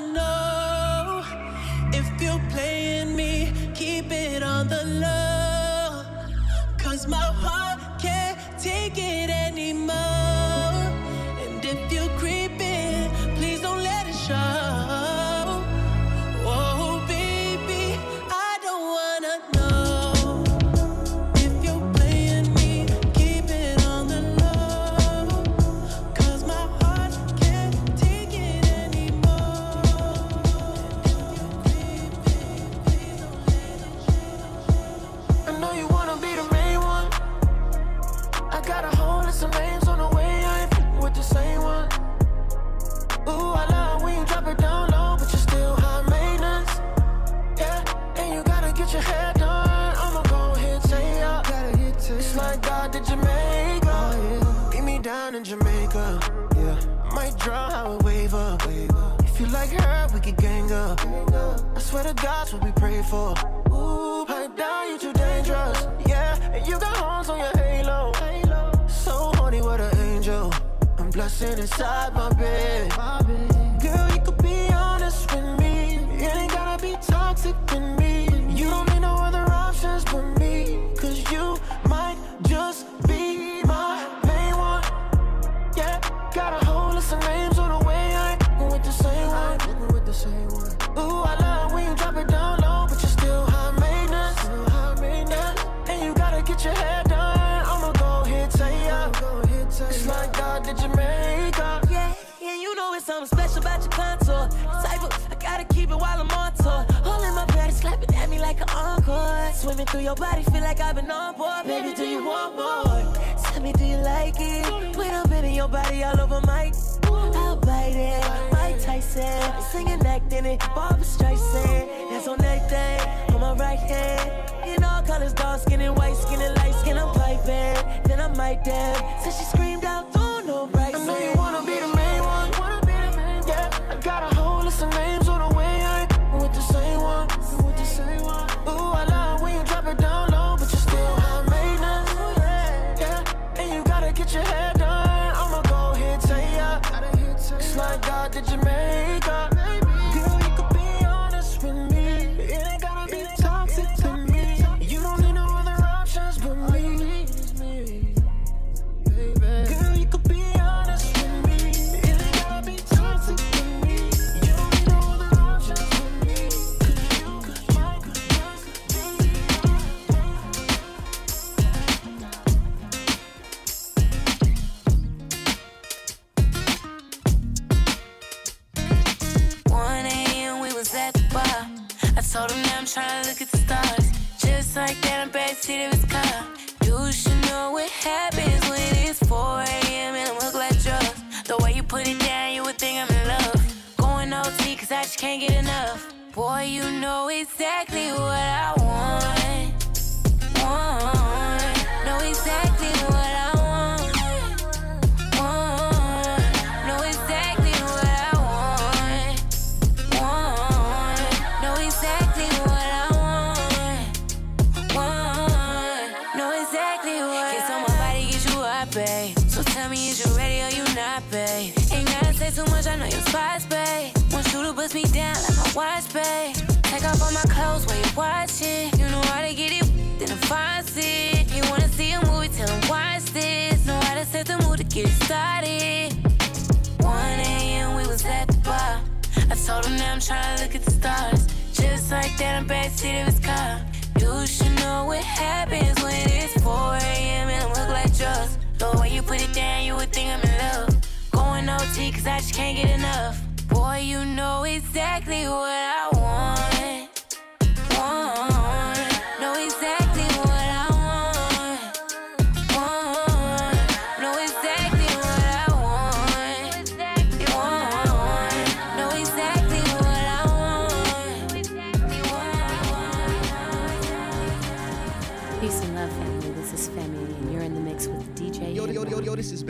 drugs. Lord, when you put it down, you would think I'm in love. Going OT, cause I just can't get enough. Boy, you know exactly what I want.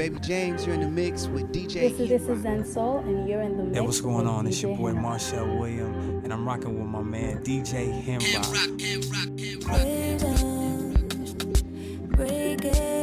Baby James, you're in the mix with DJ. This is, this is Zen Soul, and you're in the mix. Hey, what's going on? It's your boy Marshall William, and I'm rocking with my man DJ Henrock. Break it.